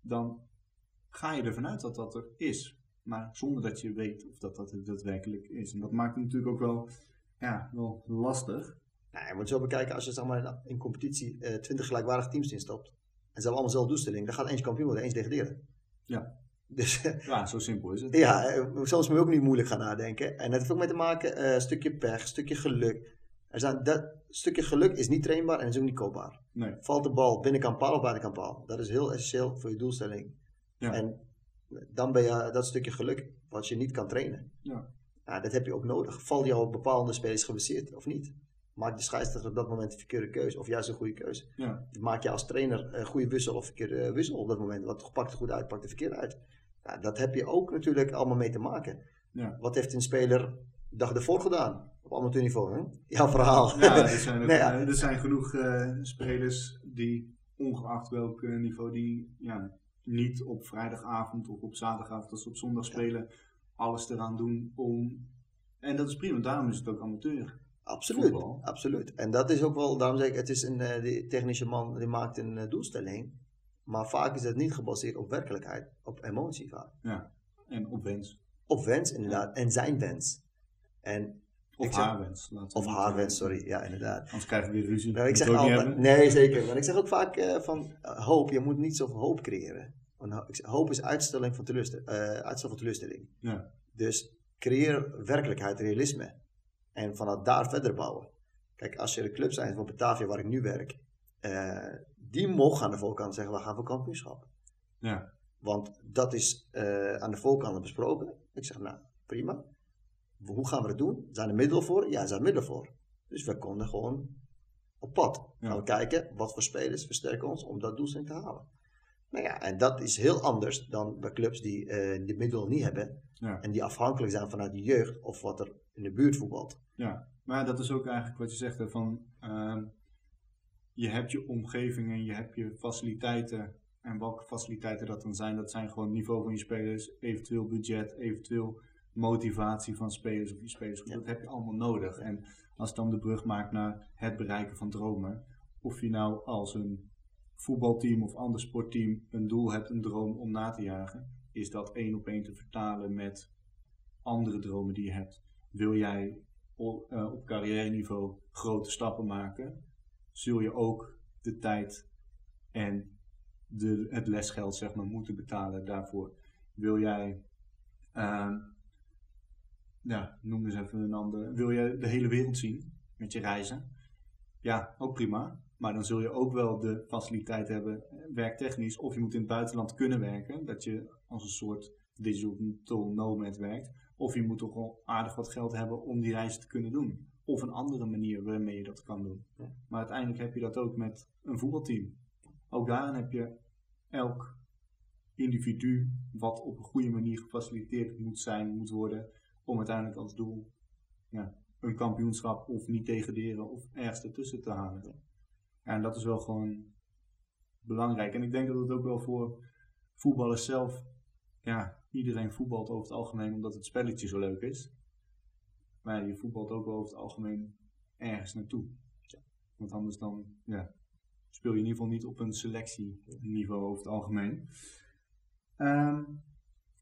[SPEAKER 2] dan ga je ervan uit dat dat er is. Maar zonder dat je weet of dat dat er daadwerkelijk is. En dat maakt het natuurlijk ook wel, ja, wel lastig.
[SPEAKER 3] Nou, je moet zo bekijken, als je zeg maar, in competitie eh 20 gelijkwaardige teams instopt. En ze hebben allemaal dezelfde doelstelling. Dan gaat eentje kampioen worden, eentje degraderen.
[SPEAKER 2] Ja.
[SPEAKER 3] Dus
[SPEAKER 2] Ja, zo simpel is het.
[SPEAKER 3] ja, eh, moet je ook niet moeilijk gaan nadenken. En dat heeft ook mee te maken, eh, een stukje pech, een stukje geluk. Er zijn, dat stukje geluk is niet trainbaar en is ook niet koopbaar.
[SPEAKER 2] Nee.
[SPEAKER 3] Valt de bal binnenkant paal of buitenkant paal? Dat is heel essentieel voor je doelstelling.
[SPEAKER 2] Ja.
[SPEAKER 3] En dan ben je dat stukje geluk wat je niet kan trainen.
[SPEAKER 2] Ja.
[SPEAKER 3] Ja, dat heb je ook nodig. Val je op bepaalde spelers geblesseerd of niet? Maakt de scheidsrechter op dat moment een verkeerde keuze of juist een goede keuze?
[SPEAKER 2] Ja.
[SPEAKER 3] Maak je als trainer een goede wissel of verkeerde wissel op dat moment? Wat pakt er goed uit, pakt er verkeerd uit? Ja, dat heb je ook natuurlijk allemaal mee te maken.
[SPEAKER 2] Ja.
[SPEAKER 3] Wat heeft een speler de dag ervoor gedaan? Op amateurniveau, hè? Jouw verhaal.
[SPEAKER 2] Ja, er zijn, ook,
[SPEAKER 3] Nee, ja.
[SPEAKER 2] eh, er zijn genoeg eh, spelers die, ongeacht welk eh, niveau, die ja, niet op vrijdagavond of op zaterdagavond als ze op zondag spelen, alles eraan doen om. En dat is prima, daarom is het ook amateur.
[SPEAKER 3] Absoluut,
[SPEAKER 2] voetbal.
[SPEAKER 3] absoluut. En dat is ook wel, daarom zeg ik, het is een die technische man die maakt een doelstelling. Maar vaak is het niet gebaseerd op werkelijkheid, op emotie vaak.
[SPEAKER 2] En op wens.
[SPEAKER 3] Op wens inderdaad, en zijn wens. En,
[SPEAKER 2] Of
[SPEAKER 3] zeg-
[SPEAKER 2] haar wens.
[SPEAKER 3] of haar
[SPEAKER 2] zeggen.
[SPEAKER 3] wens, sorry, ja inderdaad.
[SPEAKER 2] Anders krijgen we weer ruzie.
[SPEAKER 3] Nou, ik zeg altijd, nee zeker, maar ik zeg ook vaak eh, van eh, hoop, je moet niet zoveel hoop creëren. Want hoop is uitstelling van teleurste- eh, uitstel van teleurstelling.
[SPEAKER 2] Ja.
[SPEAKER 3] Dus creëer werkelijkheid, realisme. En vanuit daar verder bouwen. Kijk, als je de club zijn van Batavia, waar ik nu werk, eh, die mogen aan de voorkant zeggen, we gaan voor kampioenschap.
[SPEAKER 2] Ja.
[SPEAKER 3] Want dat is eh, aan de voorkant besproken. Ik zeg, nou, prima. Hoe gaan we het doen? Zijn er middelen voor? Ja, er zijn middelen voor. Dus we konden gewoon op pad.
[SPEAKER 2] Ja.
[SPEAKER 3] Gaan we kijken, wat voor spelers versterken ons om dat doelstelling te halen. Nou ja, en dat is heel anders dan bij clubs die eh de middelen niet hebben.
[SPEAKER 2] Ja.
[SPEAKER 3] En die afhankelijk zijn vanuit de jeugd of wat er in de buurt voetbalt.
[SPEAKER 2] Ja, maar dat is ook eigenlijk wat je zegt, hè, van ehm, je hebt je omgeving en je hebt je faciliteiten. En welke faciliteiten dat dan zijn, dat zijn gewoon het niveau van je spelers, eventueel budget, eventueel motivatie van spelers of je spelers.
[SPEAKER 3] Ja.
[SPEAKER 2] Dat heb je allemaal nodig. En als het dan de brug maakt naar het bereiken van dromen, of je nou als een voetbalteam of ander sportteam een doel hebt, een droom om na te jagen, is dat één op één te vertalen met andere dromen die je hebt. Wil jij op, eh, op carrière niveau grote stappen maken, zul je ook de tijd en de, het lesgeld zeg maar, moeten betalen daarvoor. Wil jij, ja, noem eens even een ander, wil je de hele wereld zien met je reizen? Ja, ook prima. Maar dan zul je ook wel de faciliteit hebben, werktechnisch, of je moet in het buitenland kunnen werken, dat je als een soort digital nomad werkt. Of je moet toch wel aardig wat geld hebben om die reis te kunnen doen. Of een andere manier waarmee je dat kan doen. Maar uiteindelijk heb je dat ook met een voetbalteam. Ook daarin heb je elk individu wat op een goede manier gefaciliteerd moet zijn, moet worden, om uiteindelijk als doel ja, een kampioenschap of niet degraderen of ergens ertussen te halen. Ja, en dat is wel gewoon belangrijk. En ik denk dat het ook wel voor voetballers zelf, ja, iedereen voetbalt over het algemeen omdat het spelletje zo leuk is. Maar je voetbalt ook wel over het algemeen ergens naartoe. Want anders dan, ja, speel je in ieder geval niet op een selectieniveau over het algemeen. Ehm,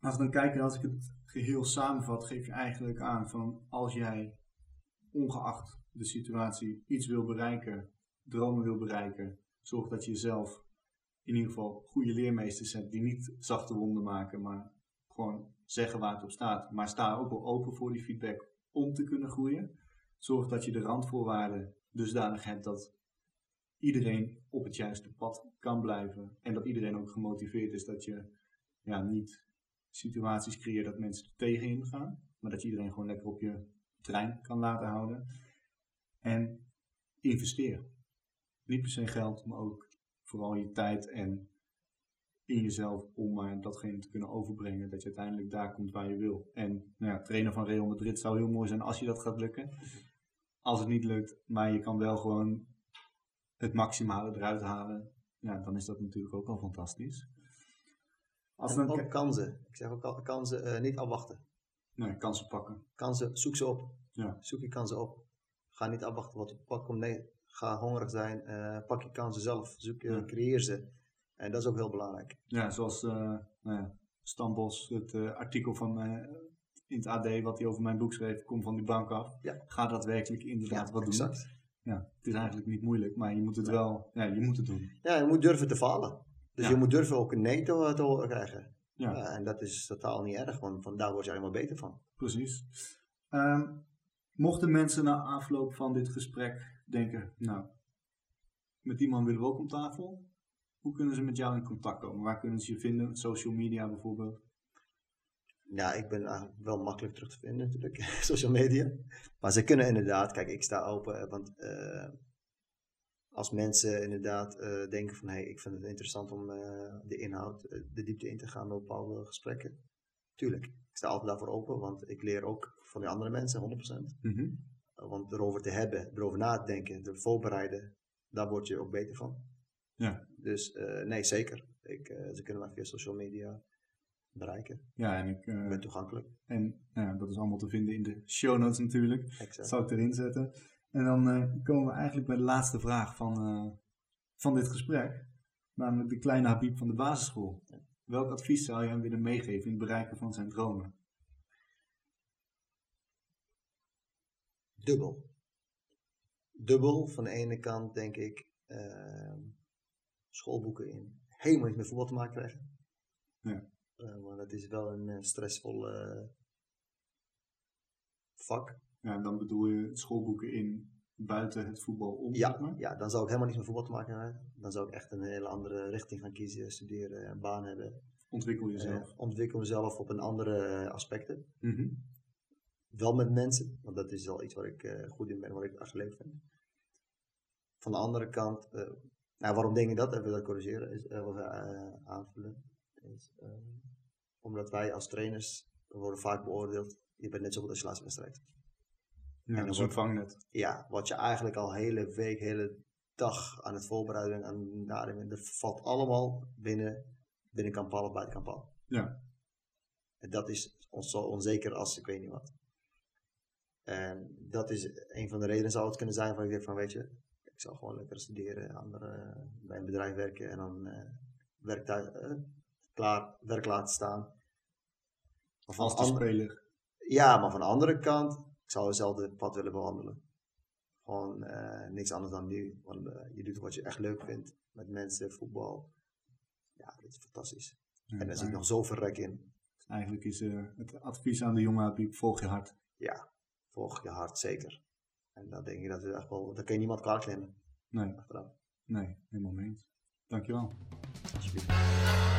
[SPEAKER 2] als we dan kijken, als ik het geheel samenvat, geef je eigenlijk aan van als jij ongeacht de situatie iets wil bereiken, dromen wil bereiken, zorg dat je jezelf in ieder geval goede leermeesters hebt die niet zachte wonden maken, maar gewoon zeggen waar het op staat. Maar sta ook wel open voor die feedback om te kunnen groeien. Zorg dat je de randvoorwaarden dusdanig hebt dat iedereen op het juiste pad kan blijven. En dat iedereen ook gemotiveerd is dat je ja, niet situaties creëert dat mensen er tegenin gaan. Maar dat je iedereen gewoon lekker op je trein kan laten houden. En investeer. Niet per se geld, maar ook vooral je tijd en in jezelf om maar datgene te kunnen overbrengen. Dat je uiteindelijk daar komt waar je wil. En nou ja, trainer van Real Madrid zou heel mooi zijn als je dat gaat lukken. Als het niet lukt, maar je kan wel gewoon het maximale eruit halen. Ja, dan is dat natuurlijk ook al fantastisch. Als
[SPEAKER 3] En
[SPEAKER 2] dan
[SPEAKER 3] ook kansen. Ik zeg ook al, kansen eh, niet afwachten.
[SPEAKER 2] nee, kansen pakken.
[SPEAKER 3] Kansen, zoek ze op.
[SPEAKER 2] Ja.
[SPEAKER 3] Zoek je kansen op. Ga niet afwachten wat op pad komt. Nee, ga hongerig zijn. eh, pak je kansen zelf. Zoek je,
[SPEAKER 2] Ja.
[SPEAKER 3] creëer ze. En dat is ook heel belangrijk.
[SPEAKER 2] Ja, zoals eh nou ja, Stan Bos, het eh, artikel van eh, in het AD wat hij over mijn boek schreef, kom van die bank af.
[SPEAKER 3] Ja.
[SPEAKER 2] Ga daadwerkelijk inderdaad wat doen. Ja, het is eigenlijk niet moeilijk, maar je moet het wel, ja, je moet het doen.
[SPEAKER 3] Ja, je moet durven te falen. Dus je moet durven ook een nee te, te horen krijgen.
[SPEAKER 2] Ja.
[SPEAKER 3] Ja, en dat is totaal niet erg, want van daar word je alleen maar beter van.
[SPEAKER 2] Precies. Ehm, mochten mensen na afloop van dit gesprek denken, nou, met die man willen we ook om tafel. Hoe kunnen ze met jou in contact komen? Waar kunnen ze je vinden? Social media bijvoorbeeld?
[SPEAKER 3] Ja, ik ben eigenlijk wel makkelijk terug te vinden natuurlijk, social media. Maar ze kunnen inderdaad, kijk, ik sta open, eh, want eh, als mensen inderdaad eh, denken van, hé, hey, ik vind het interessant om de inhoud, de diepte in te gaan met bepaalde gesprekken. Tuurlijk, ik sta altijd daarvoor open, want ik leer ook van die andere mensen, 100%.
[SPEAKER 2] Mhm.
[SPEAKER 3] Uh, Want erover te hebben, erover na te denken, te voorbereiden, daar word je ook beter van.
[SPEAKER 2] Ja.
[SPEAKER 3] Dus eh, nee, zeker. Ik, eh, ze kunnen mij via social media bereiken.
[SPEAKER 2] Ja, en ik,
[SPEAKER 3] Ik ben toegankelijk.
[SPEAKER 2] En nou dat is allemaal te vinden in de show notes natuurlijk. Dat
[SPEAKER 3] Exact.
[SPEAKER 2] zal ik erin zetten. En dan komen we eigenlijk bij de laatste vraag van, van dit gesprek. Namelijk de kleine Habib van de basisschool. Welk advies zou je hem willen meegeven in het bereiken van zijn dromen?
[SPEAKER 3] Dubbel. Dubbel. Van de ene kant denk ik ehm, schoolboeken in helemaal niet met voetbal te maken krijgen.
[SPEAKER 2] Ja.
[SPEAKER 3] Eh, want het is wel een eh, stressvol eh, vak.
[SPEAKER 2] Ja, dan bedoel je schoolboeken in buiten het voetbal om?
[SPEAKER 3] Ja,
[SPEAKER 2] maar?
[SPEAKER 3] ja, dan zou ik helemaal niets met voetbal te maken hebben. Dan zou ik echt een hele andere richting gaan kiezen, studeren, een baan hebben.
[SPEAKER 2] Ontwikkel jezelf.
[SPEAKER 3] Eh, ontwikkel mezelf op een andere aspecten.
[SPEAKER 2] Mhm.
[SPEAKER 3] Wel met mensen, want dat is wel iets waar ik goed in ben, wat ik echt leuk vind. Van de andere kant, nou, waarom denk ik dat? Even dat corrigeren, is, eh, aanvullen. Is, eh, omdat wij als trainers worden vaak beoordeeld, je bent net zo goed als je laatste wedstrijd.
[SPEAKER 2] Ja,
[SPEAKER 3] dan
[SPEAKER 2] dat is vangnet.
[SPEAKER 3] Ja, wat je eigenlijk al hele week, hele dag aan het voorbereiden aan nadenken, dat valt allemaal binnen, binnen Kampal of buiten Kampal.
[SPEAKER 2] Ja.
[SPEAKER 3] En dat is ons zo onzeker als ik weet niet wat. En dat is een van de redenen zou het kunnen zijn van ik denk van weet je, ik zal gewoon lekker studeren, andere, bij een bedrijf werken en dan eh werk eh, klaar, werk laten staan. Van
[SPEAKER 2] Vaste
[SPEAKER 3] an-
[SPEAKER 2] speler.
[SPEAKER 3] ja, maar van de andere kant, ik zou hetzelfde pad willen bewandelen. Gewoon eh, niks anders dan nu. Want je doet wat je echt leuk vindt. Met mensen, voetbal. Ja, dat is fantastisch.
[SPEAKER 2] Ja,
[SPEAKER 3] en daar zit nog zoveel rek in.
[SPEAKER 2] Eigenlijk is het advies aan de jonge Habib, volg je hart.
[SPEAKER 3] Ja, volg je hart zeker. En dan denk ik dat het echt wel, daar kun je niemand kwaad nemen.
[SPEAKER 2] Nee,
[SPEAKER 3] Achteraf.
[SPEAKER 2] nee, helemaal mee eens. Dankjewel.
[SPEAKER 3] Alsjeblieft.